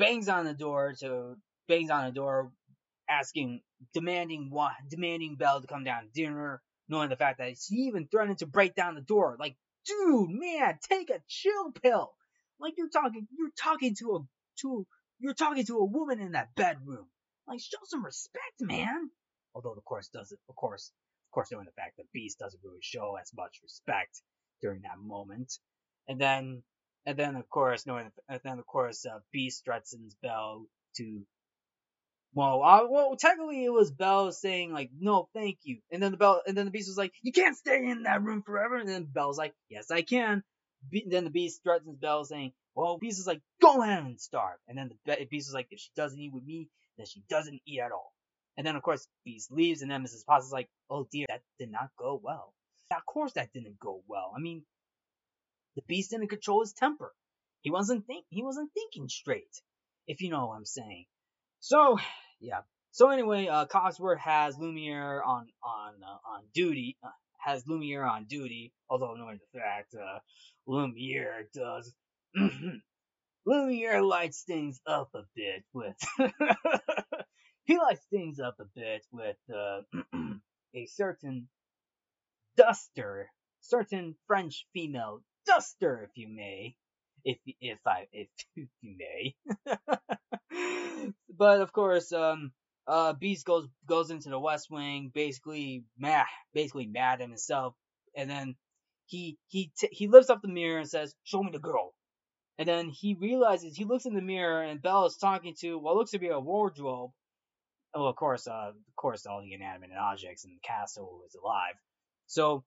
bangs on the door to bangs on the door, asking, demanding what, demanding Belle to come down to dinner, knowing the fact that she even threatened to break down the door. Like, dude, man, take a chill pill. Like you're talking, you're talking to a to you're talking to a woman in that bedroom. Like, show some respect, man. Although, of course, doesn't, of course, of course, knowing the fact that Beast doesn't really show as much respect during that moment. And then and then of course, knowing, and then of course, uh, Beast threatens Belle to. Well, uh, well, technically it was Belle saying like, "No, thank you," and then the Belle, and then the Beast was like, "You can't stay in that room forever," and then Belle's like, "Yes, I can." Be- then the Beast threatens Belle, saying, "Well, Beast is like, go ahead and starve," and then the Beast is like, "If she doesn't eat with me, then she doesn't eat at all." And then of course Beast leaves, and then Mrs. Potts is like, "Oh dear, that did not go well." Of course that didn't go well. I mean, the beast didn't control his temper. He wasn't think he wasn't thinking straight, if you know what I'm saying. So yeah. So anyway, uh, Cogsworth has Lumiere on on uh, on duty. Uh, has Lumiere on duty, although knowing the fact uh, Lumiere does Lumiere lights things up a bit with. he lights things up a bit with uh, a certain duster, certain French female duster, if you may, if if I if you may. but of course, um, uh, Beast goes goes into the West Wing, basically mad, basically mad at himself, and then he he t- he lifts up the mirror and says, "Show me the girl." And then he realizes he looks in the mirror and Belle is talking to what looks to be a wardrobe. Oh, of course, uh, of course, all the inanimate objects in the castle is alive. So,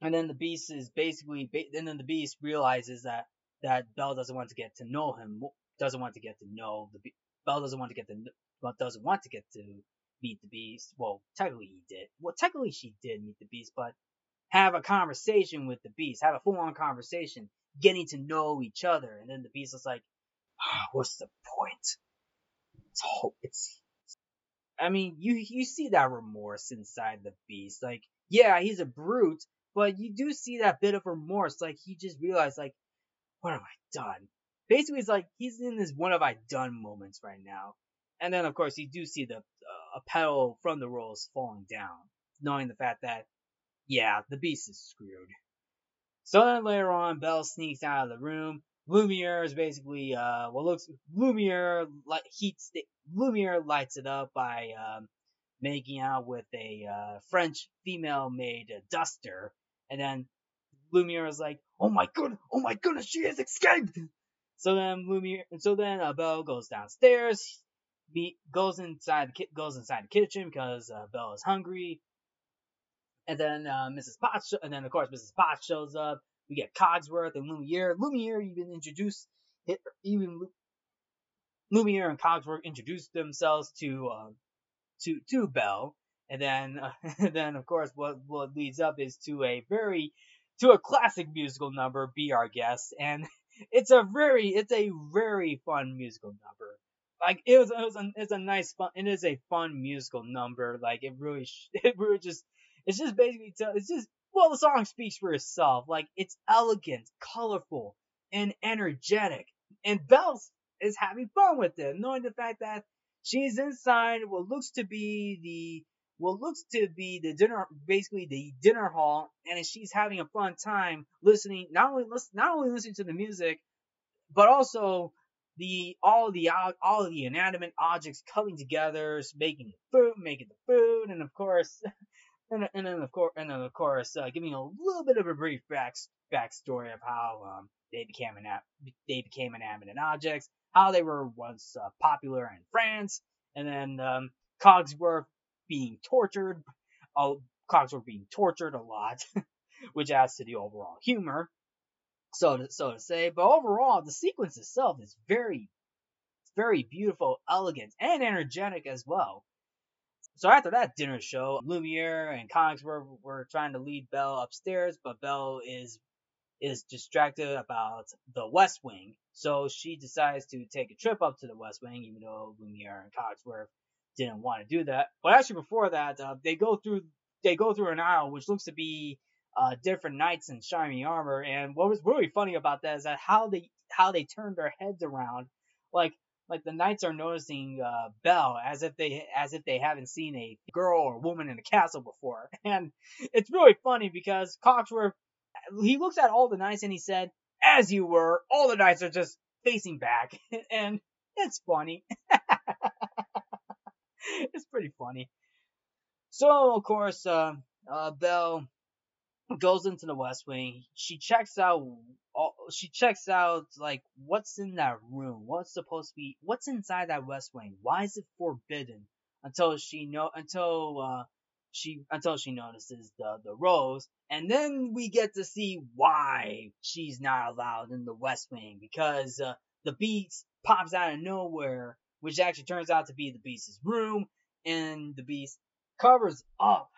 and then the beast is basically, and then the beast realizes that that Belle doesn't want to get to know him, doesn't want to get to know the Belle doesn't want to get to, but doesn't want to get to meet the beast. Well, technically he did. Well, technically she did meet the beast, but have a conversation with the beast, have a full on conversation, getting to know each other. And then the beast is like, oh, what's the point? It's hope. It's. I mean, you you see that remorse inside the beast. Like, yeah, he's a brute, but you do see that bit of remorse. Like he just realized, like, what have I done? Basically, it's like he's in this what have I done moments right now. And then, of course, you do see the uh, a petal from the rose falling down, knowing the fact that, yeah, the beast is screwed. So then later on, Belle sneaks out of the room. Lumiere is basically, uh, what looks, Lumiere light, heats, the, Lumiere lights it up by, um, making out with a, uh, French female maid duster. And then Lumiere is like, oh my goodness, oh my goodness, she has escaped! So then Lumiere, so then uh, Belle goes downstairs, be, goes inside the goes inside the kitchen because uh, Belle is hungry. And then uh, Mrs. Potts, and then of course Mrs. Potts shows up. We get Cogsworth and Lumiere. Lumiere even introduced, even Lumiere and Cogsworth introduced themselves to uh, to to Belle. And then, uh, then of course, what what leads up is to a very to a classic musical number, "Be Our Guest," and it's a very it's a very fun musical number. Like it was it was a, it's a nice fun it is a fun musical number. Like it really it really just it's just basically it's just well the song speaks for itself. Like it's elegant, colorful, and energetic. And Belle is having fun with it, knowing the fact that she's inside what looks to be the what looks to be the dinner, basically the dinner hall, and she's having a fun time listening, not only listen, not only listening to the music, but also the all the all the inanimate objects coming together, making the food, making the food, and of course, and, and then of course, and then of course, uh, giving a little bit of a brief back backstory of how um, they became an they became inanimate objects, how they were once uh, popular in France, and then um, Cogsworth being tortured, uh, were being tortured a lot, which adds to the overall humor, so to, so to say. But overall, the sequence itself is very, very beautiful, elegant, and energetic as well. So after that dinner show, Lumiere and Cogsworth were trying to lead Belle upstairs, but Belle is is distracted about the West Wing. So she decides to take a trip up to the West Wing, even though Lumiere and Cogsworth didn't want to do that. But actually, before that, uh, they go through they go through an aisle which looks to be uh, different knights in shiny armor. And what was really funny about that is that how they how they turned their heads around, like like the knights are noticing uh, Belle as if they as if they haven't seen a girl or woman in a castle before. And it's really funny because Cogsworth he looks at all the knights and he said, "As you were, all the knights are just facing back," and it's funny. it's pretty funny. So of course, uh, uh, Belle goes into the West Wing. She checks out. All, she checks out like what's in that room. What's supposed to be? What's inside that West Wing? Why is it forbidden? Until she know. Until uh, she until she notices the the rose, and then we get to see why she's not allowed in the West Wing because uh, the beast pops out of nowhere, which actually turns out to be the beast's room, and the beast covers up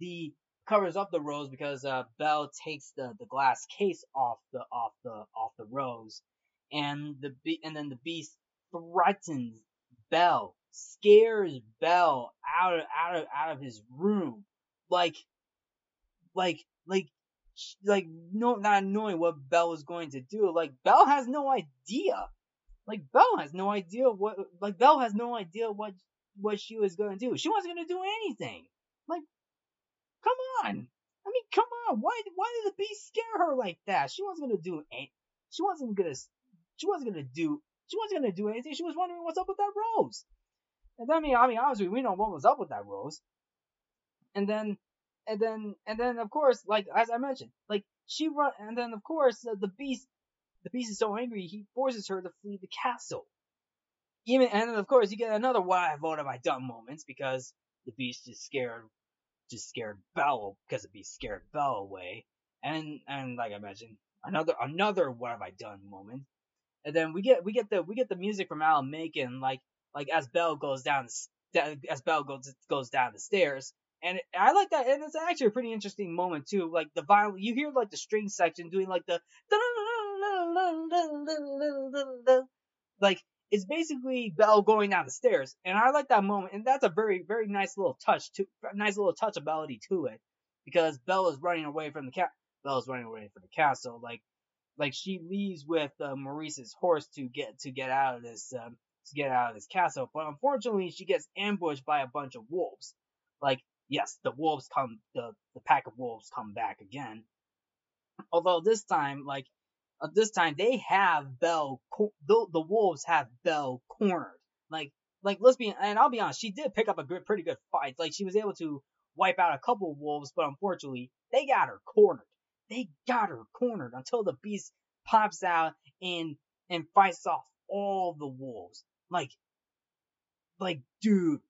the covers up the rose because uh, Belle takes the, the glass case off the off the off the rose, and the be- and then the beast threatens Belle, scares Belle out of out of out of his room, like like like like no, not knowing what Belle was going to do. Like Belle has no idea. Like Belle has no idea what. Like Belle has no idea what what she was to do. She wasn't to do anything. Like, come on. I mean, come on. Why why did the beast scare her like that? She wasn't to do anything. She wasn't to. She wasn't to do. She wasn't to do anything. She was wondering what's up with that rose. And then, I mean, I mean, obviously, we know what was up with that rose. And then, and then, and then, of course, like as I mentioned, like she run, and then of course uh, the beast, the beast is so angry he forces her to flee the castle. Even and of course you get another why what have I done moments because the beast just scared, just scared Belle because the beast scared Belle away, and and like I mentioned, another another what have I done moment, and then we get we get the we get the music from Alan Menken like like as Belle goes down as Belle goes goes down the stairs and I like that, and it's actually a pretty interesting moment too. Like the violin, you hear like the string section doing like the like it's basically Belle going down the stairs, and I like that moment, and that's a very very nice little touch to nice little touch ability to it because Belle is running away from the cat. Belle is running away from the castle, like like she leaves with uh, Maurice's horse to get to get out of this um, to get out of this castle, but unfortunately she gets ambushed by a bunch of wolves. Like yes, the wolves come, the, the pack of wolves come back again. Although this time, like, uh, this time they have Belle, the, the wolves have Belle cornered. Like, like, let's be, and I'll be honest, she did pick up a good, pretty good fight. Like, she was able to wipe out a couple of wolves, but unfortunately, they got her cornered. They got her cornered until the beast pops out and, and fights off all the wolves. Like, like, dude,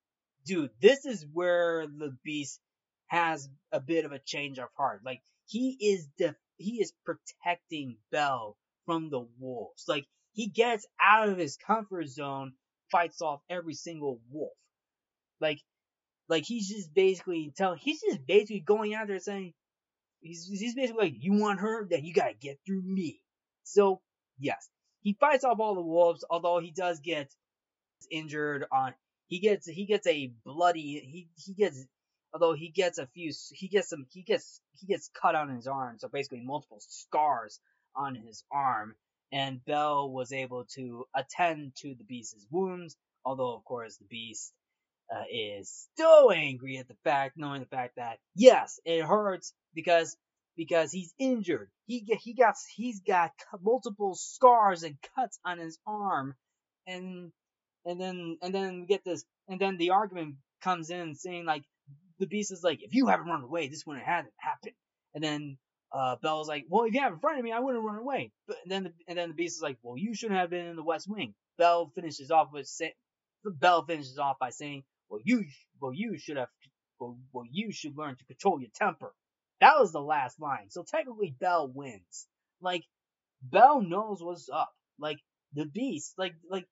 dude, this is where the beast has a bit of a change of heart. Like he is the he is protecting Belle from the wolves. Like he gets out of his comfort zone, fights off every single wolf. Like like he's just basically telling he's just basically going out there saying he's he's basically like you want her then you gotta get through me. So yes, he fights off all the wolves, although he does get injured on he gets he gets a bloody he he gets although he gets a few he gets some he gets he gets cut on his arm so basically multiple scars on his arm. And Belle was able to attend to the beast's wounds although of course the beast uh, is so angry at the fact knowing the fact that yes it hurts because because he's injured. He he got he's got multiple scars and cuts on his arm. And and then and then we get this, and then the argument comes in saying like the beast is like, if you haven't run away, this wouldn't have happened. And then uh, Belle's like, well, if you haven't of me, I wouldn't run away. But and then the, and then the beast is like, well, you shouldn't have been in the West Wing. Belle finishes off with say, Belle finishes off by saying, well, you well you should have well, well you should learn to control your temper. That was the last line. So technically, Belle wins. Like Belle knows what's up. Like the beast, like like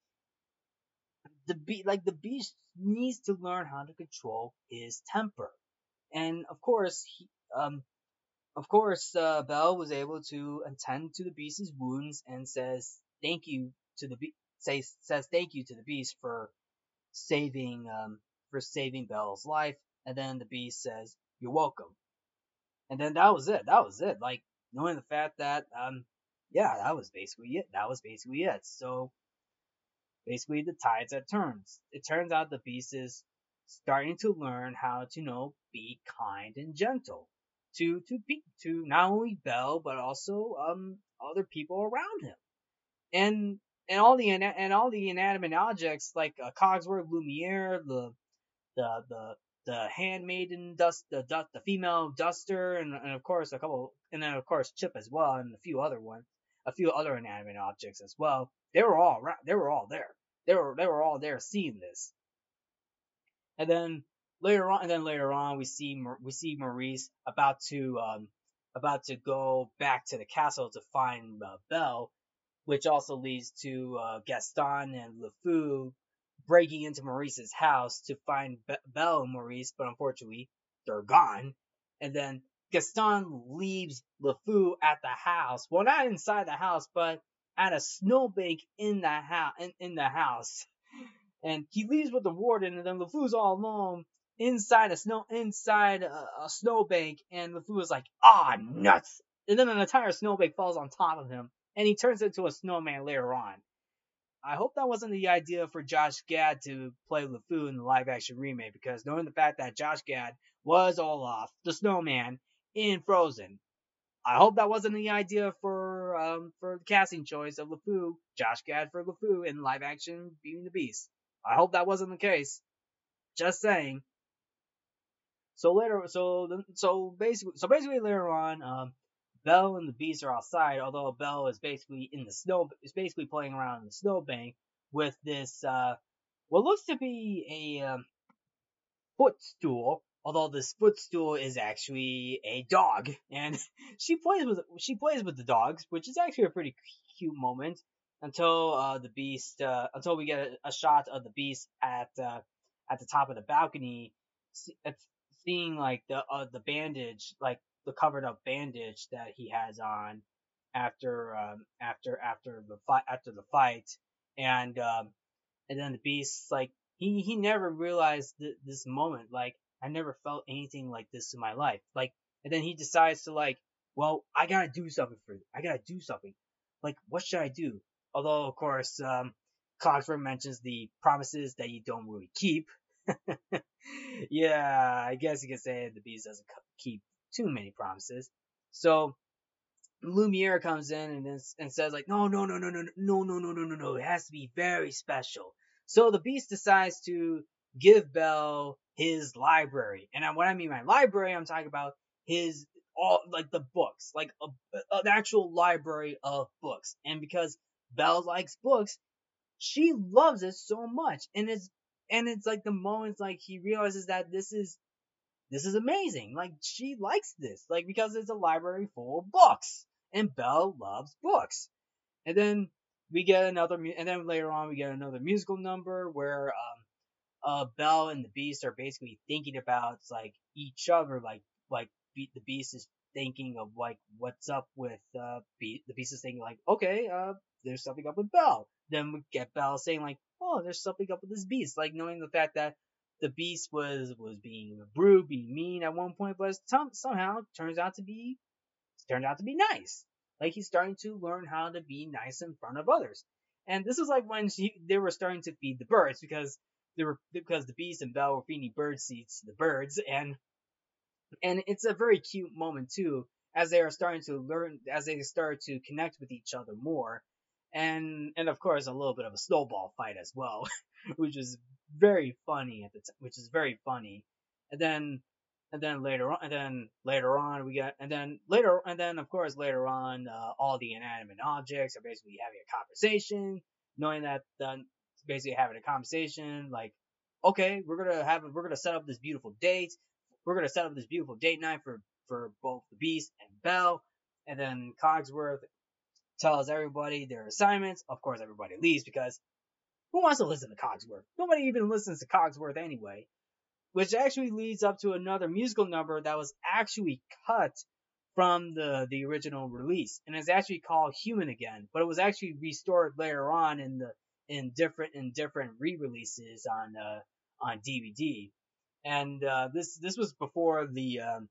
the be like the beast needs to learn how to control his temper, and of course, he, um, of course, uh, Belle was able to attend to the beast's wounds and says thank you to the beast. Says says thank you to the beast for saving um for saving Belle's life, and then the beast says you're welcome, and then that was it. That was it. Like knowing the fact that um yeah, that was basically it. That was basically it. So basically the tides have turned. It turns out the beast is starting to learn how to you know be kind and gentle to to be to not only Belle but also um other people around him, and and all the and all the inanimate objects like uh, Cogsworth, Lumiere, the the the the handmaiden dust the the female duster and, and of course a couple and then of course Chip as well and a few other ones a few other inanimate objects as well. They were all they were all there. They were they were all there seeing this. And then later on, and then later on, we see we see Maurice about to um about to go back to the castle to find uh, Belle, which also leads to uh, Gaston and LeFou breaking into Maurice's house to find Be- Belle and Maurice, but unfortunately they're gone. And then Gaston leaves LeFou at the house. Well, not inside the house, but at a snowbank in the house. In, in the house, and he leaves with the warden, and then LeFou's all alone inside a snow inside a, a snowbank, and LeFou is like, ah, nuts! And then an entire snowbank falls on top of him, and he turns into a snowman later on. I hope that wasn't the idea for Josh Gad to play LeFou in the live action remake, because knowing the fact that Josh Gad was Olaf, the snowman, in Frozen, I hope that wasn't the idea for um, for the casting choice of LeFou, Josh Gad for LeFou in live action Beauty and the Beast. I hope that wasn't the case. Just saying. So later, so so basically, so basically later on, um, Belle and the Beast are outside. Although Belle is basically in the snow, is basically playing around in the snowbank with this uh, what looks to be a um, footstool. Although this footstool is actually a dog, and she plays with she plays with the dogs, which is actually a pretty cute moment until uh, the beast uh, until we get a, a, shot of the beast at uh, at the top of the balcony, seeing like the uh, the bandage, like the covered up bandage that he has on after um, after after the fight after the fight, and um, and then the beast like he he never realized th- this moment like I never felt anything like this in my life like and then he decides to like well I gotta do something for you I gotta do something like what should I do although of course um, mentions the promises that you don't really keep yeah, I guess you could say the Beast doesn't keep too many promises. So Lumiere comes in and, and says like, no, no, no, no, no, no, no, no, no, no, no. It has to be very special. So the Beast decides to give Belle his library, and what I mean by library, I'm talking about his all like the books, like a, an actual library of books. And because Belle likes books, she loves it so much, and it's and it's like the moments like he realizes that this is this is amazing. Like she likes this, like because it's a library full of books, and Belle loves books. And then we get another, and then later on we get another musical number where um, uh, Belle and the Beast are basically thinking about like each other, like like the Beast is thinking of like what's up with uh Be- the Beast is thinking like okay uh there's something up with Belle. Then we get Belle saying like oh, there's something up with this beast. Like knowing the fact that the beast was was being rude, being mean at one point, but somehow turns out to be turned out to be nice. Like he's starting to learn how to be nice in front of others. And this is like when she, they were starting to feed the birds because they were because the beast and Belle were feeding bird seeds to the birds, and and it's a very cute moment too as they are starting to learn as they start to connect with each other more and and of course a little bit of a snowball fight as well, which is very funny at the time, which is very funny. And then and then later on, and then later on we get, and then later, and then of course later on, uh, all the inanimate objects are basically having a conversation, knowing that uh, basically having a conversation like, okay, we're gonna have, we're gonna set up this beautiful date, we're gonna set up this beautiful date night for for both the Beast and Belle, and then Cogsworth tells everybody their assignments. Of course, everybody leaves because who wants to listen to Cogsworth? Nobody even listens to Cogsworth anyway. Which actually leads up to another musical number that was actually cut from the the original release, and it's actually called Human Again, but it was actually restored later on in the in different in different re-releases on uh, on DVD. And uh, this this was before the um,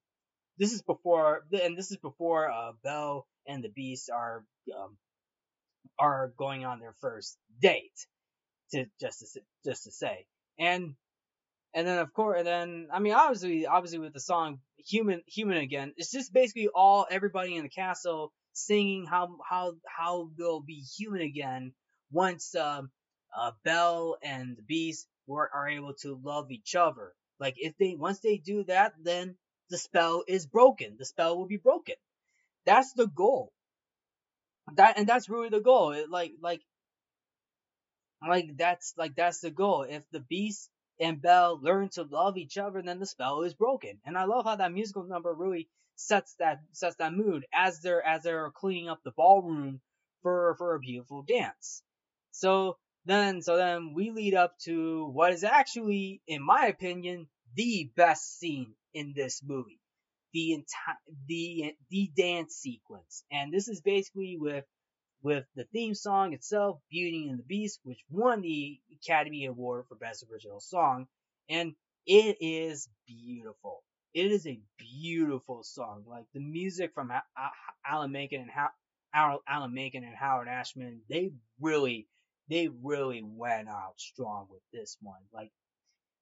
this is before and this is before uh, Belle and the Beast are um, are going on their first date. To just to just to say, and and then of course, and then I mean, obviously, obviously with the song "Human Human Again," it's just basically all everybody in the castle singing how how how they'll be human again once um, uh, Belle and the Beast were, are able to love each other. Like if they once they do that, then the spell is broken. The spell will be broken. That's the goal. That and that's really the goal. It, like like like that's like that's the goal. If the beast and Belle learn to love each other, then the spell is broken. And I love how that musical number really sets that sets that mood as they're as they're cleaning up the ballroom for for a beautiful dance. So then so then we lead up to what is actually, in my opinion, the best scene in this movie the entire the the dance sequence, and this is basically with with the theme song itself, Beauty and the Beast, which won the Academy Award for Best Original Song, and It is beautiful. It is a beautiful song. Like the music from Alan Menken and How Alan Menken and Howard Ashman, they really, they really went out strong with this one. Like,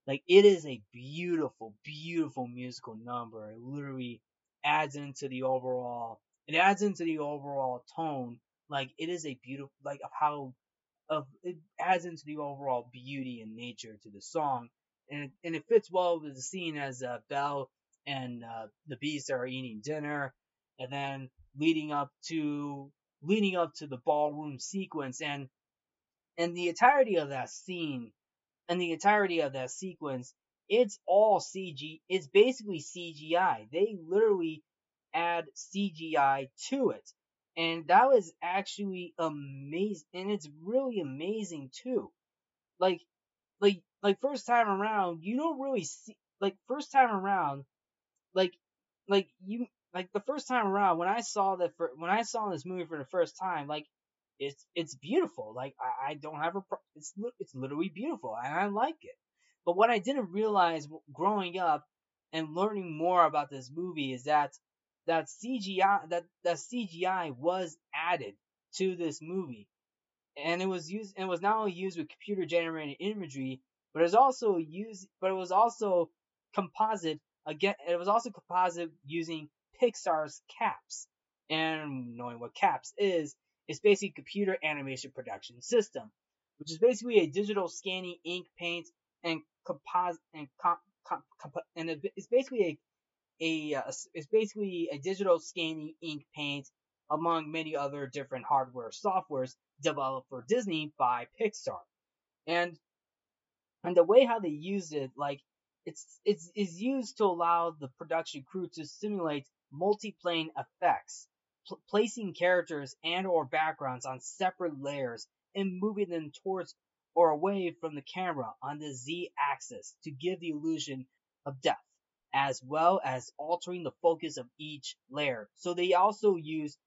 like it is a beautiful, beautiful musical number. It literally adds into the overall, it adds into the overall tone. Like it is a beautiful, like of how, of it adds into the overall beauty and nature to the song and it, and it fits well with the scene as uh, Belle and uh, the Beast are eating dinner, and then leading up to leading up to the ballroom sequence, and and the entirety of that scene, and the entirety of that sequence, it's all CG. It's basically CGI. They literally add CGI to it. And that was actually amazing. And it's really amazing too. Like, like like first time around, you don't really see like first time around, like like you like the first time around when I saw that for when I saw this movie for the first time, like it's it's beautiful. Like I, I don't have a pro- it's it's literally beautiful and I like it. But what I didn't realize growing up and learning more about this movie is that that CGI that that CGI was added to this movie, and it was used and was not only used with computer generated imagery, but it was also used, but it was also composite again. It was also composite using Pixar's CAPS. And knowing what CAPS is, it's basically computer animation production system, which is basically a digital scanning ink paint and composite and comp, comp, and it's basically a a uh, it's basically a digital scanning ink paint among many other different hardware softwares developed for Disney by Pixar. And and the way how they use it, like it's it's is used to allow the production crew to simulate multiplane effects, pl- placing characters and or backgrounds on separate layers and moving them towards or away from the camera on the z-axis to give the illusion of depth, as well as altering the focus of each layer. So they also use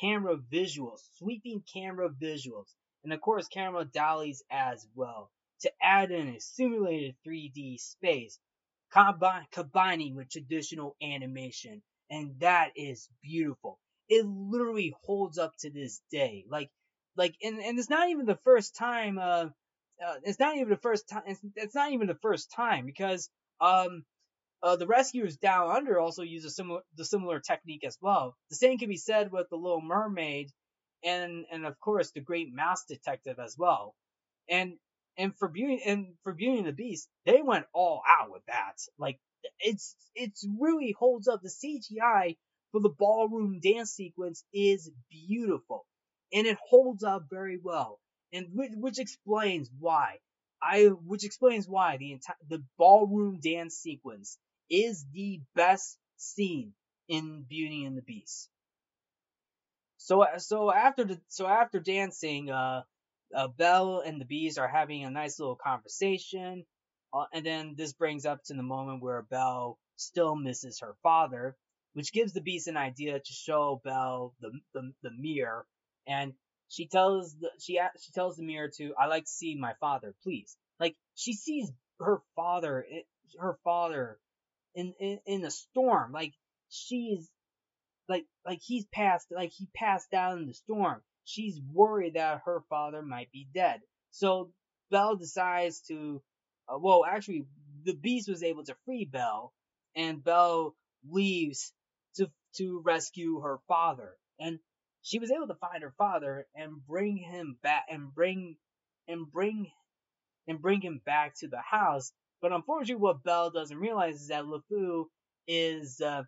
camera visuals, sweeping camera visuals and of course camera dollies as well, to add in a simulated 3D space, combine, combining with traditional animation, and that is beautiful. It literally holds up to this day. Like, like, and, and it's not even the first time, uh, uh it's not even the first time, it's, it's not even the first time, because, um, uh, the rescuers down under also use a similar the similar technique as well. The same can be said with the Little Mermaid and and of course the Great Mouse Detective as well. And and for Beauty and for Beauty and the Beast, they went all out with that. Like it's it's really holds up. The CGI for the ballroom dance sequence is beautiful, and it holds up very well, and which, which explains why I which explains why the entire the ballroom dance sequence is the best scene in Beauty and the Beast. So so after the so after dancing, uh, uh, Belle and the bees are having a nice little conversation, uh, and then this brings up to the moment where Belle still misses her father, which gives the bees an idea to show Belle the the, the mirror, and she tells the she she tells the mirror to I like to see my father, please. Like she sees her father her father in in, in a storm, like she's like like he's passed like he passed out in the storm. She's worried that her father might be dead. So Belle decides to uh, well actually the beast was able to free Belle and Belle leaves to to rescue her father. And she was able to find her father and bring him back and bring and bring and bring him back to the house. But unfortunately, what Belle doesn't realize is that LeFou is uh,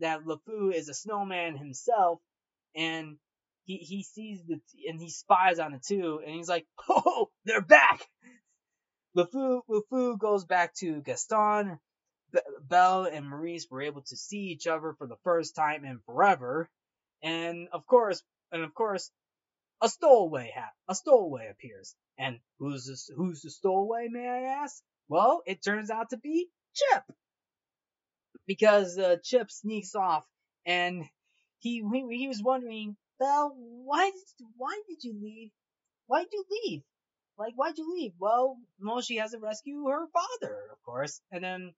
that LeFou is a snowman himself, and he he sees the and he spies on it too, and he's like, "Oh, they're back!" LeFou LeFou goes back to Gaston. Be- Belle and Maurice were able to see each other for the first time in forever, and of course, and of course, a stowaway hat, a stowaway appears. And who's this, who's the stowaway, may I ask? Well, it turns out to be Chip because uh, Chip sneaks off and he, he he was wondering, Belle, why did why did you leave? Why did you leave? Like, why'd you leave? Well, well, she has to rescue her father, of course. And then,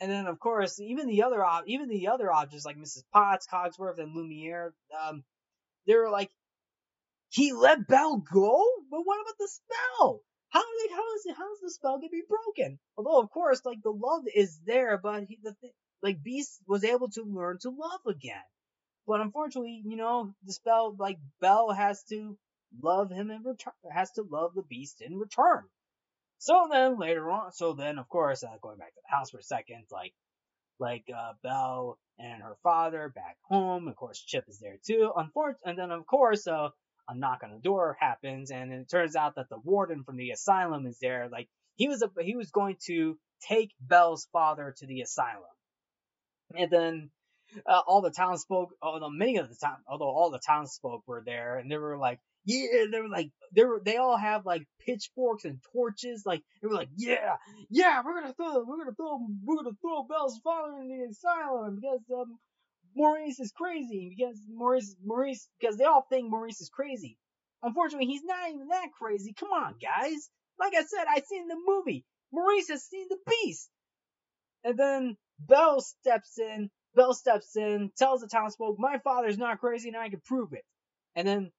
and then, of course, even the other, op- even the other objects like Mrs. Potts, Cogsworth, and Lumiere, um, they were like, he let Belle go? But what about the spell? How like how is how is the spell gonna be broken? Although of course like the love is there, but he, the like Beast was able to learn to love again. But unfortunately, you know, the spell like Belle has to love him in return, has to love the Beast in return. So then later on, so then of course, uh, going back to the house for a second, like like uh, Belle and her father back home. Of course, Chip is there too. Unfortunately, and then of course, uh, a knock on the door happens, and it turns out that the warden from the asylum is there. Like he was a, he was going to take Belle's father to the asylum, and then uh, all the townsfolk, although many of the town, although all the townsfolk were there, and they were like, yeah, they were like, they were, they all have like pitchforks and torches, like they were like, yeah, yeah, we're gonna throw, we're gonna throw, we're gonna throw Belle's father in the asylum because um Maurice is crazy because Maurice, Maurice, because they all think Maurice is crazy. Unfortunately, he's not even that crazy. Come on, guys. Like I said, I seen the movie. Maurice has seen the beast. And then Belle steps in. Belle steps in, tells the townsfolk, "My father's not crazy, and I can prove it." And then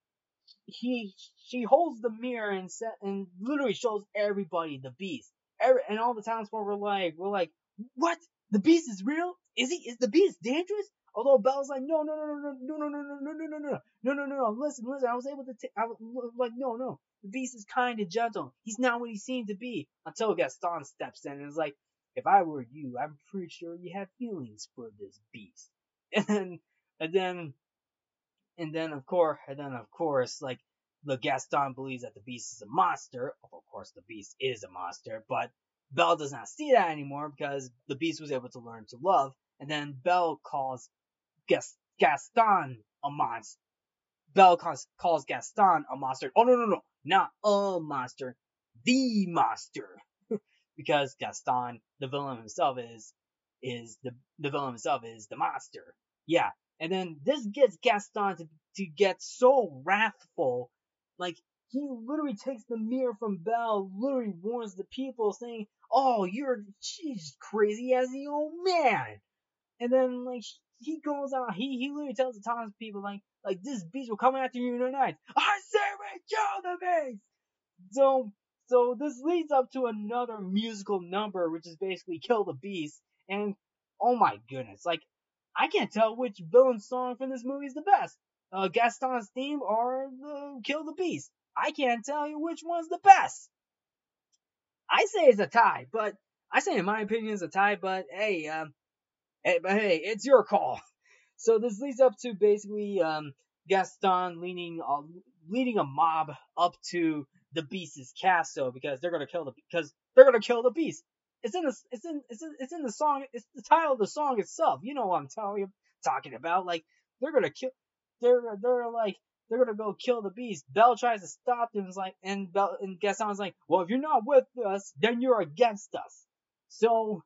he, she holds the mirror and set, and literally shows everybody the beast. Every, and all the townsfolk were like, "We're like, what? The beast is real? Is he? Is the beast dangerous? Although Belle's like, no, no, no, no, no, no, no, no, no, no, no, no, no, no, no, no, no, listen, listen, I was able to, t- I was like, no, no, the beast is kind and gentle. He's not what he seemed to be. Until Gaston steps in and is like, if I were you, I'm pretty sure you have feelings for this beast. And then, and then, and then of course, and then of course, like, the Gaston believes that the beast is a monster. Of course, the beast is a monster, but Belle does not see that anymore because the beast was able to learn to love. And then Belle calls Gaston a monster. Belle calls, calls Gaston a monster. Oh no no no, not a monster, the monster, because Gaston, the villain himself, is is the the villain himself is the monster. Yeah, and then this gets Gaston to to get so wrathful, like he literally takes the mirror from Belle, literally warns the people, saying, "Oh, you're she's crazy as the old man," and then like he goes out, he, he literally tells the townspeople, like, like, this beast will come after you tonight. I say we kill the beast! So, so this leads up to another musical number, which is basically Kill the Beast. And, oh my goodness, like, I can't tell which villain song from this movie is the best. Uh, Gaston's theme or the Kill the Beast. I can't tell you which one's the best. I say it's a tie, but I say in my opinion it's a tie, but hey, um, Hey, but hey, it's your call. So this leads up to basically um, Gaston leading uh, leading a mob up to the Beast's castle because they're gonna kill the because they're gonna kill the Beast. It's in the it's in it's in, it's in the song. It's the title of the song itself. You know what I'm telling you, talking about. Like they're gonna kill. They're they're like they're gonna go kill the beast. Belle tries to stop them. Is like and Belle and Gaston's like, well, if you're not with us, then you're against us. So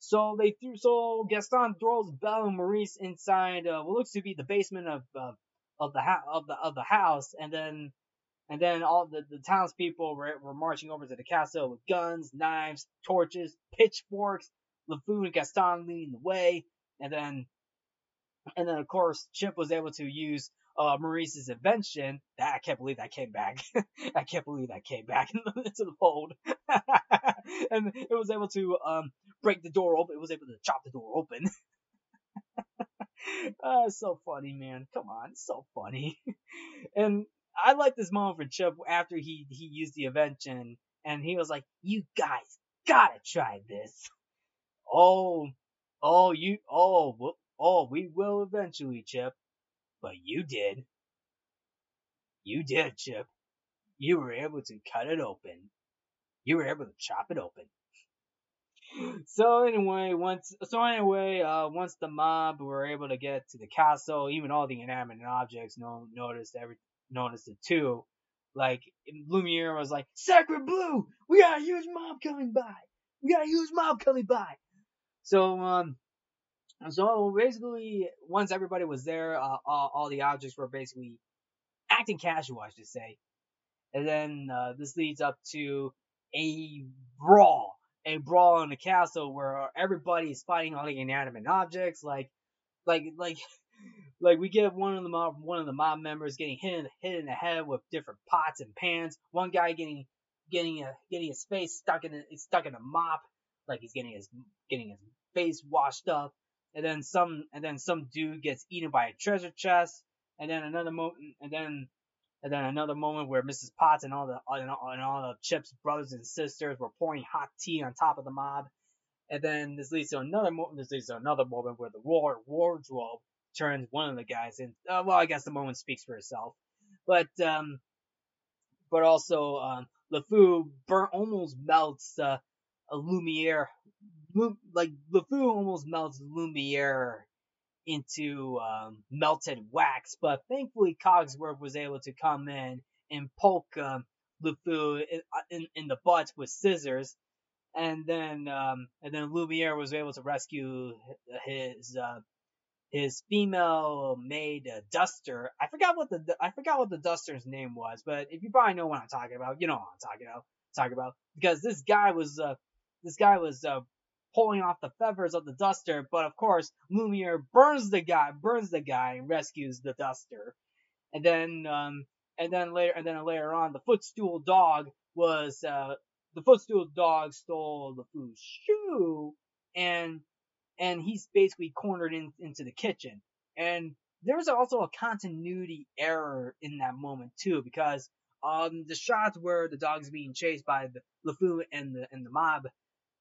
so they threw. So Gaston throws Belle and Maurice inside uh, what looks to be the basement of uh, of the ha- of the of the house, and then and then all the, the townspeople were, were marching over to the castle with guns, knives, torches, pitchforks. LeFou and Gaston leading the way, and then and then of course Chip was able to use uh, Maurice's invention. That I can't believe that came back. I can't believe that came back into the fold. and it was able to um, break the door open. It was able to chop the door open. uh, so funny, man. Come on, so funny. and I like this moment for Chip after he he used the invention, and he was like, "You guys gotta try this." Oh, oh, you, oh, oh, we will eventually, Chip. But you did. You did, Chip. You were able to cut it open. You were able to chop it open. So anyway, once so anyway, uh, once the mob were able to get to the castle, even all the inanimate objects no, noticed every noticed it too. Like Lumiere was like, "Sacrebleu, we got a huge mob coming by. We got a huge mob coming by." So um, so basically, once everybody was there, uh, all, all the objects were basically acting casual, I should say. and then uh, this leads up to a brawl, a brawl in the castle where everybody is fighting all the inanimate objects, like, like, like, like we get one of the mob, one of the mob members getting hit in, hit in the head with different pots and pans. One guy getting getting a getting his face stuck in a, stuck in a mop, like he's getting his getting his face washed up. And then some and then some dude gets eaten by a treasure chest. And then another moment, and then and then another moment where Mrs. Potts and all the and all, and all the Chip's brothers and sisters were pouring hot tea on top of the mob. And then this leads to another moment. This leads to another moment where the war wardrobe turns one of the guys in. Uh, well, I guess the moment speaks for itself. But um, but also um, LeFou almost melts uh, a Lumiere. Like LeFou almost melts Lumiere into um, melted wax, but thankfully Cogsworth was able to come in and poke um, LeFou in, uh, in, in the butt with scissors, and then um, and then Lumiere was able to rescue his uh, his female maid uh, duster. I forgot what the I forgot what the duster's name was, but if you probably know what I'm talking about, you know what I'm talking about. Talking about because this guy was uh, this guy was uh, pulling off the feathers of the duster, but of course Lumiere burns the guy, burns the guy, and rescues the duster. And then, um, and then later, and then later on, the footstool dog was, uh, the footstool dog stole LeFou's shoe, and, and he's basically cornered in, into the kitchen. And there's also a continuity error in that moment too, because um, the shots where the dog's being chased by the LeFou and the and the mob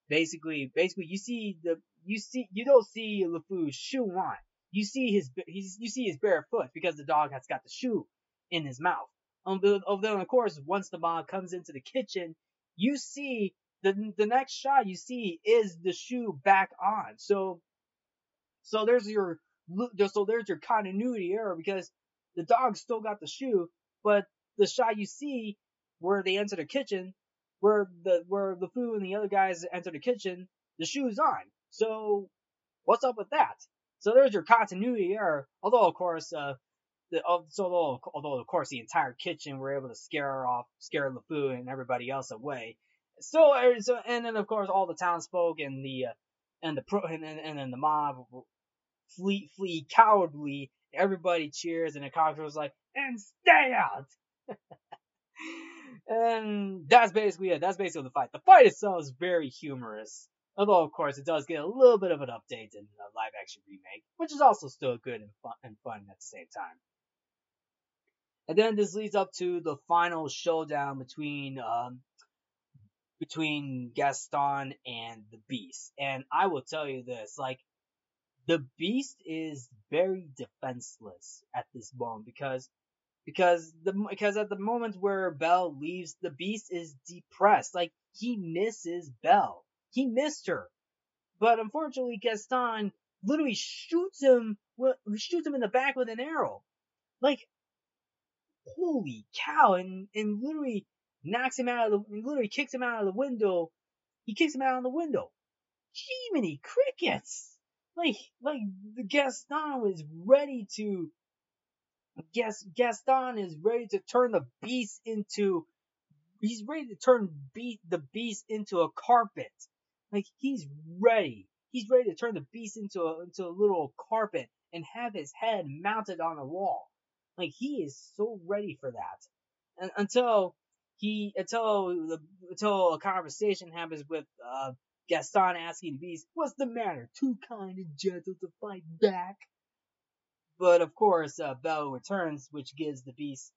basically, basically, you see the, you see, you don't see LeFou's shoe on. You see his, he's, you see his bare foot because the dog has got the shoe in his mouth. Um, then, of course, once the mob comes into the kitchen, you see the the next shot you see is the shoe back on. So, so there's your so there's your continuity error because the dog still got the shoe, but the shot you see where they enter the kitchen, where the where LeFou and the other guys enter the kitchen, the shoe's on. So what's up with that? So there's your continuity error. Although of course, uh, the so although, although of course the entire kitchen were able to scare off, scare LeFou and everybody else away. So, er, so and then of course all the townsfolk and the uh, and the pro and, and, and then the mob flee flee cowardly. Everybody cheers and the cops was like, and stay out. And that's basically it. That's basically the fight. The fight itself is very humorous. Although, of course, it does get a little bit of an update in the live action remake, which is also still good and fun, and fun at the same time. And then this leads up to the final showdown between, um, between Gaston and the Beast. And I will tell you this, like, the Beast is very defenseless at this moment because because the because at the moment where Belle leaves, the Beast is depressed. Like he misses Belle. He missed her, but unfortunately, Gaston literally shoots him. well, Shoots him in the back with an arrow. Like holy cow! And and literally knocks him out of the. Literally kicks him out of the window. He kicks him out of the window. Jiminy crickets! Like like the Gaston was ready to Gaston is ready to turn the beast into he's ready to turn beat the beast into a carpet. Like he's ready. He's ready to turn the beast into a into a little carpet and have his head mounted on a wall. Like he is so ready for that. And until he until the until a conversation happens with uh Gaston asking the beast, "What's the matter? Too kind and gentle to fight back?" But of course, uh, Belle returns, which gives the beast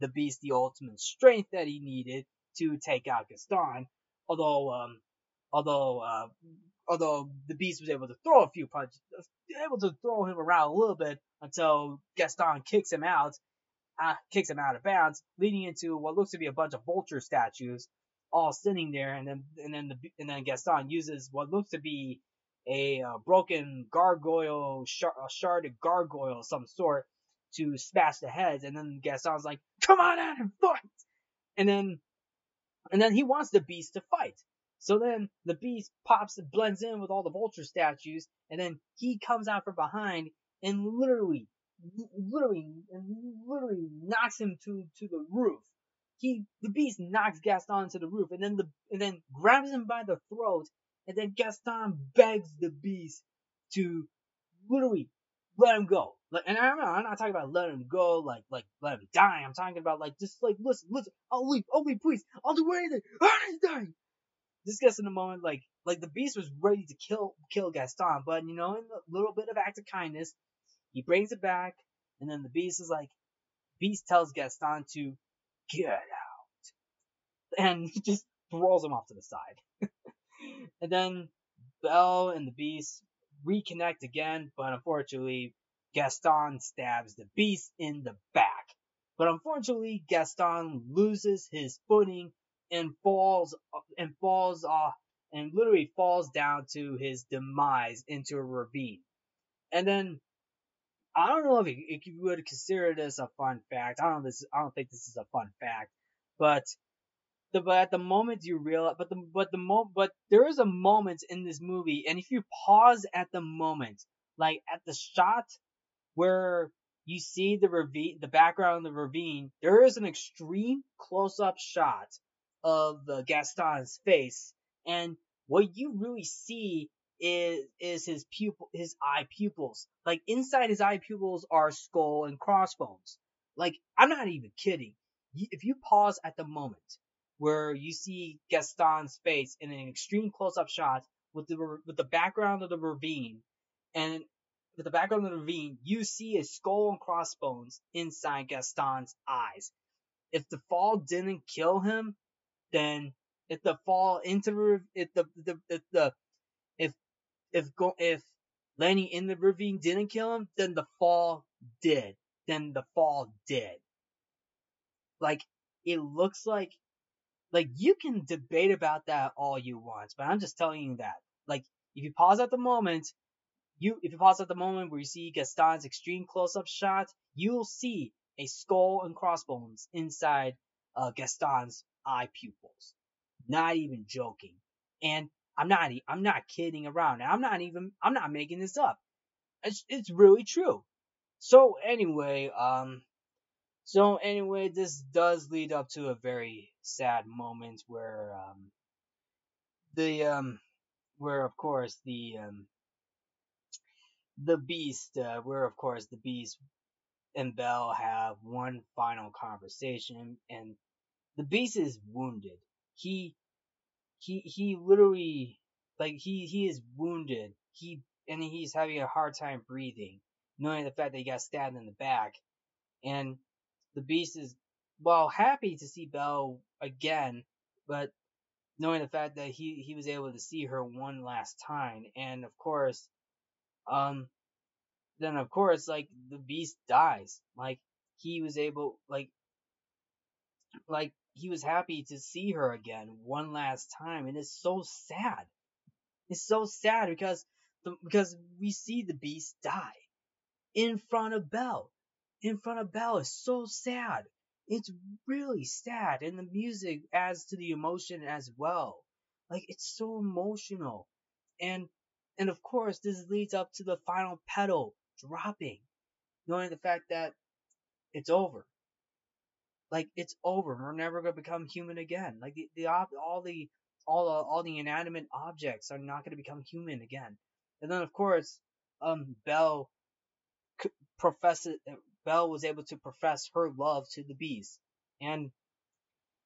the beast the ultimate strength that he needed to take out Gaston. Although, um, although, uh, although the beast was able to throw a few punches, able to throw him around a little bit until Gaston kicks him out, uh, kicks him out of bounds, leading into what looks to be a bunch of vulture statues all sitting there, and then and then the and then Gaston uses what looks to be a uh, broken gargoyle, shard, a sharded gargoyle of some sort to smash the heads. And then Gaston's like, come on out and fight! And then, and then he wants the beast to fight. So then the beast pops and blends in with all the vulture statues, and then he comes out from behind and literally, literally, literally knocks him to, to the roof. he the beast knocks Gaston to the roof and then the and then grabs him by the throat and then Gaston begs the beast to literally let him go. Like, and I'm not, I'm not talking about let him go, like like let him die. I'm talking about like just like listen, listen, I'll leave, I'll leave, please, I'll do anything. He's dying. This gets in a moment like like the beast was ready to kill kill Gaston, but you know, in a little bit of act of kindness, he brings it back, and then the beast is like, beast tells Gaston to get out, and just throws him off to the side. and then Belle and the beast reconnect again, but unfortunately, Gaston stabs the beast in the back. But unfortunately, Gaston loses his footing and falls and falls off and literally falls down to his demise into a ravine. And then I don't know if you, if you would consider this a fun fact. I don't this I don't think this is a fun fact, but the but at the moment you realize but the but the mo but there is a moment in this movie and if you pause at the moment like at the shot where you see the ravine the background of the ravine there is an extreme close up shot of Gaston's face and what you really see is is his pupil his eye pupils. Like inside his eye pupils are skull and crossbones. Like I'm not even kidding. If you pause at the moment where you see Gaston's face in an extreme close-up shot with the with the background of the ravine, and with the background of the ravine, you see a skull and crossbones inside Gaston's eyes. If the fall didn't kill him, then if the fall into the if the, the if the if go if landing in the ravine didn't kill him, then the fall did. Then the fall did. Like it looks like like you can debate about that all you want, but I'm just telling you that. Like if you pause at the moment, you if you pause at the moment where you see Gaston's extreme close-up shot, you'll see a skull and crossbones inside uh, Gaston's eye pupils. Not even joking. And I'm not I'm not kidding around. I'm not even I'm not making this up. It's it's really true. So anyway, um so anyway, this does lead up to a very sad moment where um, the um, where of course the um, the beast, uh, where of course the beast and Belle have one final conversation, and the beast is wounded. He he he literally like he he is wounded. He and he's having a hard time breathing, knowing the fact that he got stabbed in the back, and the Beast is well happy to see Belle again, but knowing the fact that he he was able to see her one last time, and of course, um, then of course like the Beast dies. Like he was able like like he was happy to see her again one last time, and it's so sad. It's so sad because the, because we see the Beast die in front of Belle in front of Belle is so sad. It's really sad, and the music adds to the emotion as well. Like it's so emotional, and and of course this leads up to the final petal dropping, knowing the fact that it's over. Like it's over. We're never gonna become human again. Like the, the all the all the, all the inanimate objects are not gonna become human again. And then of course, um, Belle professes Belle was able to profess her love to the beast. And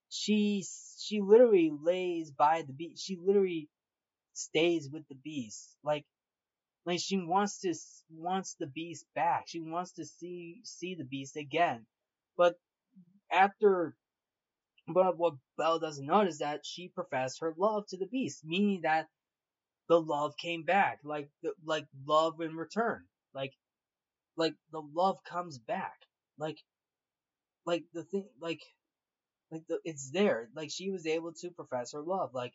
she she literally lays by the beast. She literally stays with the beast. Like like she wants to wants the beast back. She wants to see see the beast again. But after but what Belle doesn't is that she professed her love to the beast, meaning that the love came back, like like love in return. Like like the love comes back. Like like the thing like like the it's there. Like she was able to profess her love. Like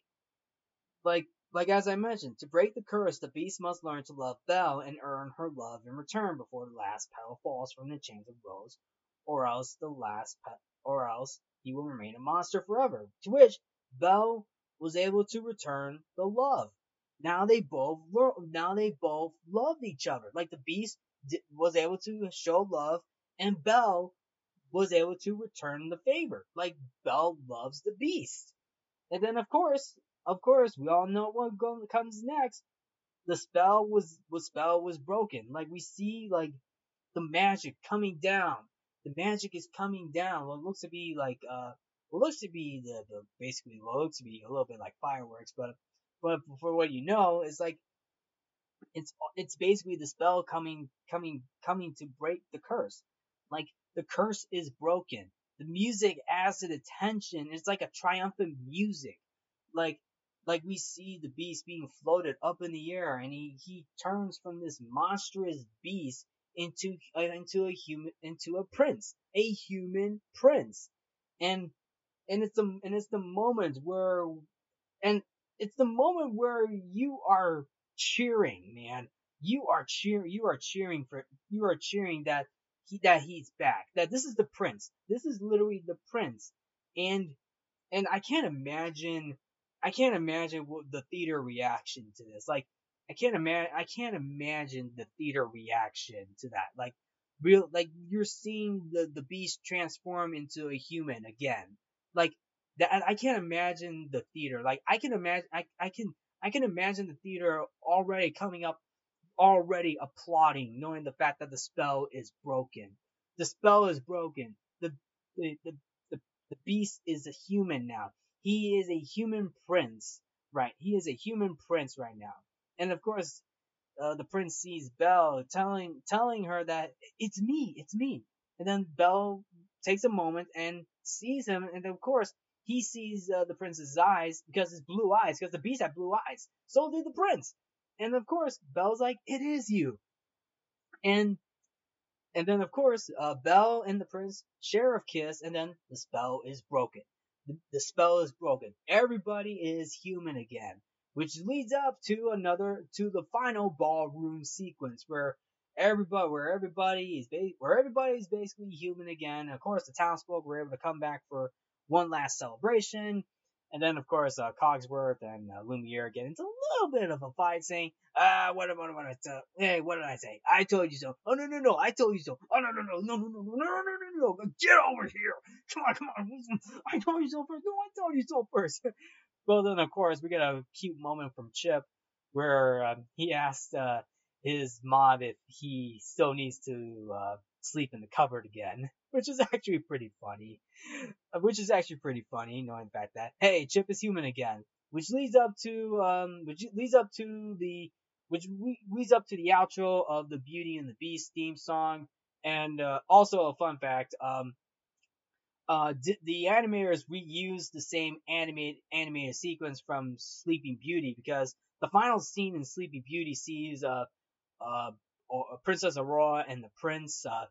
like like as I mentioned, to break the curse, the beast must learn to love Belle and earn her love in return before the last petal falls from the chains of rose, or else the last pet or else he will remain a monster forever. To which Belle was able to return the love. Now they both now they both loved each other. Like the beast was able to show love, and Belle was able to return the favor. Like Belle loves the beast. And then of course, of course, we all know what comes next. The spell was the spell was broken. Like we see like the magic coming down. The magic is coming down. What looks to be like uh what looks to be the, the basically what looks to be a little bit like fireworks, but but for what you know, it's like it's it's basically the spell coming coming coming to break the curse. Like the curse is broken. The music adds to the tension. It's like a triumphant music. Like like we see the beast being floated up in the air and he, he turns from this monstrous beast into uh, into a human into a prince, a human prince. And and it's the and it's the moment where and it's the moment where you are cheering, man. You are cheering. You are cheering for. You are cheering that he that he's back. That this is the prince. This is literally the prince. And and I can't imagine. I can't imagine what the theater reaction to this. Like I can't imagine. I can't imagine the theater reaction to that. Like real. Like you're seeing the the beast transform into a human again. Like that. I can't imagine the theater. Like I can imagine. I I can I can imagine the theater already coming up, already applauding, knowing the fact that the spell is broken. The spell is broken. The the the the, the beast is a human now. He is a human prince, right? He is a human prince right now. And of course, uh, the prince sees Belle telling telling her that it's me, it's me. And then Belle takes a moment and sees him, and of course he sees uh, the prince's eyes because his blue eyes, because the beast had blue eyes. So did the prince. And of course, Belle's like, it is you. And and then of course, uh, Belle and the prince share a kiss, and then the spell is broken. The, the spell is broken. Everybody is human again, which leads up to another to the final ballroom sequence where everybody where everybody is ba- where everybody is basically human again. Of course, the townsfolk were able to come back for one last celebration. And then, of course, uh, Cogsworth and uh, Lumiere get into a little bit of a fight, saying, "Ah, what, what, what, what, hey, what did I say? I told you so. Oh no, no, no, I told you so. Oh no, no, no, no, no, no, no, no, no, no, no, get over here! Come on, come on! I told you so first. No, I told you so first. Well, then, of course, we get a cute moment from Chip where um, he asked uh, his mom if he still needs to uh, sleep in the cupboard again, which is actually pretty funny. Uh, which is actually pretty funny, knowing fact that hey, Chip is human again, which leads up to um, which leads up to the which leads up to the outro of the Beauty and the Beast theme song, and uh, also a fun fact, um, uh, d- the animators reused the same animated animated sequence from Sleeping Beauty because the final scene in Sleeping Beauty sees uh, uh, Princess Aurora and the prince uh,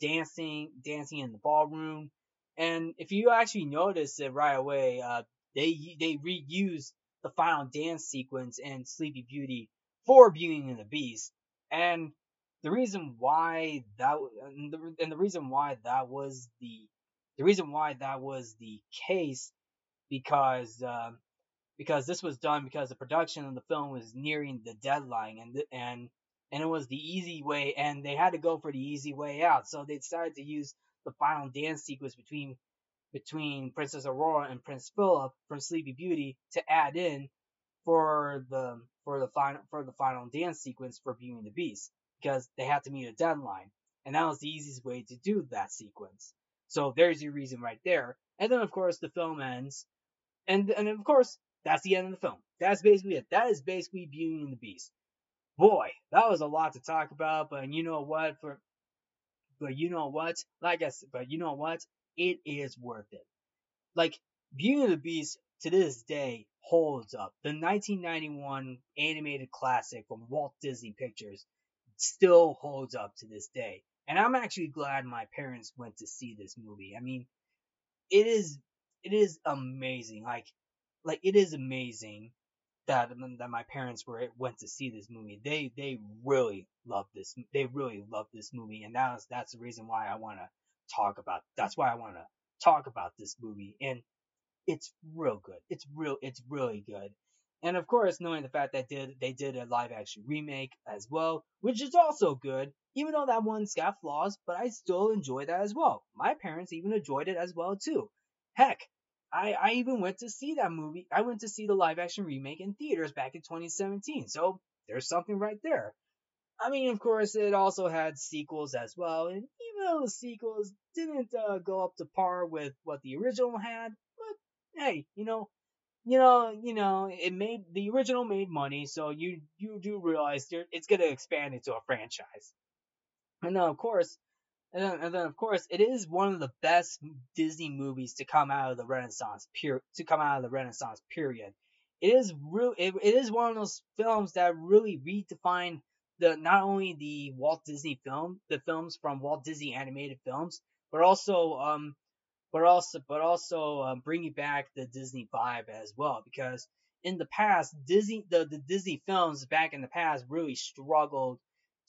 dancing dancing in the ballroom. And if you actually notice it right away, uh, they they reused the final dance sequence in Sleepy Beauty for Beauty and the Beast. And the reason why that and the, and the reason why that was the the reason why that was the case because uh, because this was done because the production of the film was nearing the deadline and and and it was the easy way, and they had to go for the easy way out. So they decided to use the final dance sequence between between Princess Aurora and Prince Philip from Sleepy Beauty to add in for the for the final for the final dance sequence for Beauty and the Beast because they had to meet a deadline, and that was the easiest way to do that sequence. So there's your reason right there. And then of course the film ends, and and of course that's the end of the film. That's basically it. That is basically Beauty and the Beast boy, that was a lot to talk about. But you know what? For but you know what? Like I said, but you know what? It is worth it. Like Beauty and the Beast to this day holds up. The 1991 animated classic from Walt Disney Pictures still holds up to this day. And I'm actually glad my parents went to see this movie. I mean, it is it is amazing. Like like it is amazing that that my parents were went to see this movie. They they really loved this. They really loved this movie, and that's that's the reason why I want to talk about. That's why I want to talk about this movie, and it's real good. It's real. It's really good. And of course, knowing the fact that did they did a live action remake as well, which is also good, even though that one's got flaws, but I still enjoy that as well. My parents even enjoyed it as well too. Heck, I, I even went to see that movie. I went to see the live action remake in theaters back in 2017. So there's something right there. I mean, of course, it also had sequels as well, and even though the sequels didn't uh, go up to par with what the original had, but hey, you know, you know, you know, it made the original made money, so you you do realize it's gonna expand into a franchise. And then of course, and then, and then of course, it is one of the best Disney movies to come out of the Renaissance period. To come out of the Renaissance period, it is real. It, it is one of those films that really redefined the not only the Walt Disney film, the films from Walt Disney animated films, but also um but also but also um, bringing back the Disney vibe as well because in the past Disney the, the Disney films back in the past really struggled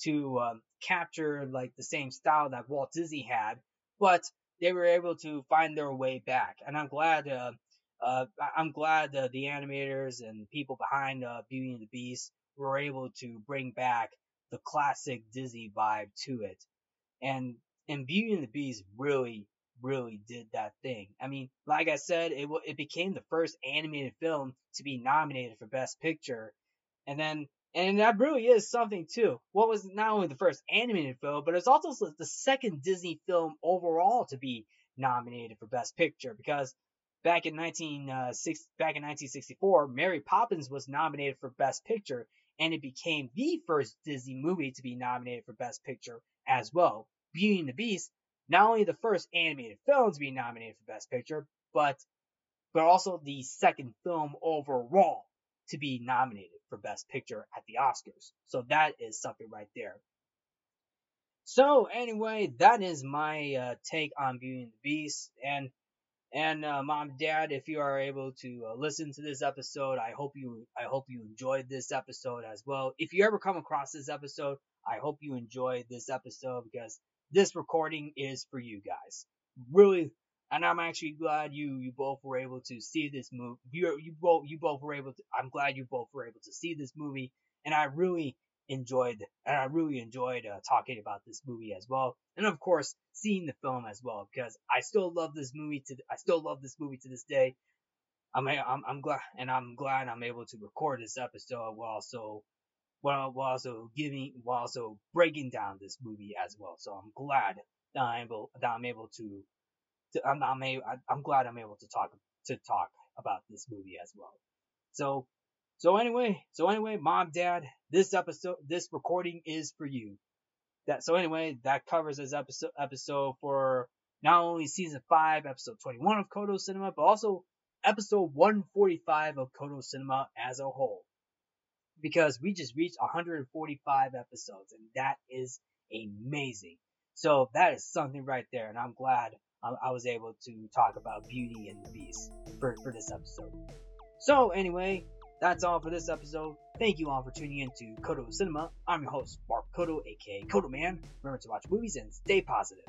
to um, capture like the same style that Walt Disney had, but they were able to find their way back, and I'm glad. Uh, uh, I'm glad uh, the animators and people behind uh, Beauty and the Beast were able to bring back the classic Disney vibe to it, and and Beauty and the Beast really really did that thing. I mean, like I said, it it became the first animated film to be nominated for Best Picture, and then and that really is something too. What was not only the first animated film, but it's also the second Disney film overall to be nominated for Best Picture because back in 19 uh, back in 1964, Mary Poppins was nominated for Best Picture, and it became the first Disney movie to be nominated for Best Picture as well. Beauty and the Beast not only the first animated film to be nominated for Best Picture, but but also the second film overall to be nominated for Best Picture at the Oscars. So that is something right there. So anyway, that is my uh, take on Beauty and the Beast, and and uh, mom, dad, if you are able to uh, listen to this episode, I hope you I hope you enjoyed this episode as well. If you ever come across this episode, I hope you enjoyed this episode because this recording is for you guys. Really, and I'm actually glad you you both were able to see this movie. You you both you both were able to. I'm glad you both were able to see this movie, and I really enjoyed and I really enjoyed uh, talking about this movie as well, and of course seeing the film as well because I still love this movie to I still love this movie to this day. I'm I'm, I'm glad and I'm glad I'm able to record this episode while also while, while also giving while also breaking down this movie as well. So I'm glad that I'm able that I'm able to, to I'm, I'm able, I'm glad I'm able to talk to talk about this movie as well. So so anyway, so anyway, mom, dad, this episode, this recording is for you. That so anyway, that covers this episode episode for not only season five, episode 21 of Codo Cinema, but also episode 145 of Codo Cinema as a whole because we just reached 145 episodes, and that is amazing. So that is something right there, and I'm glad um, I was able to talk about Beauty and the Beast for, for this episode. So anyway, that's all for this episode. Thank you all for tuning in to Codo Cinema. I'm your host, Mark Codo, aka Codoman. Remember to watch movies and stay positive.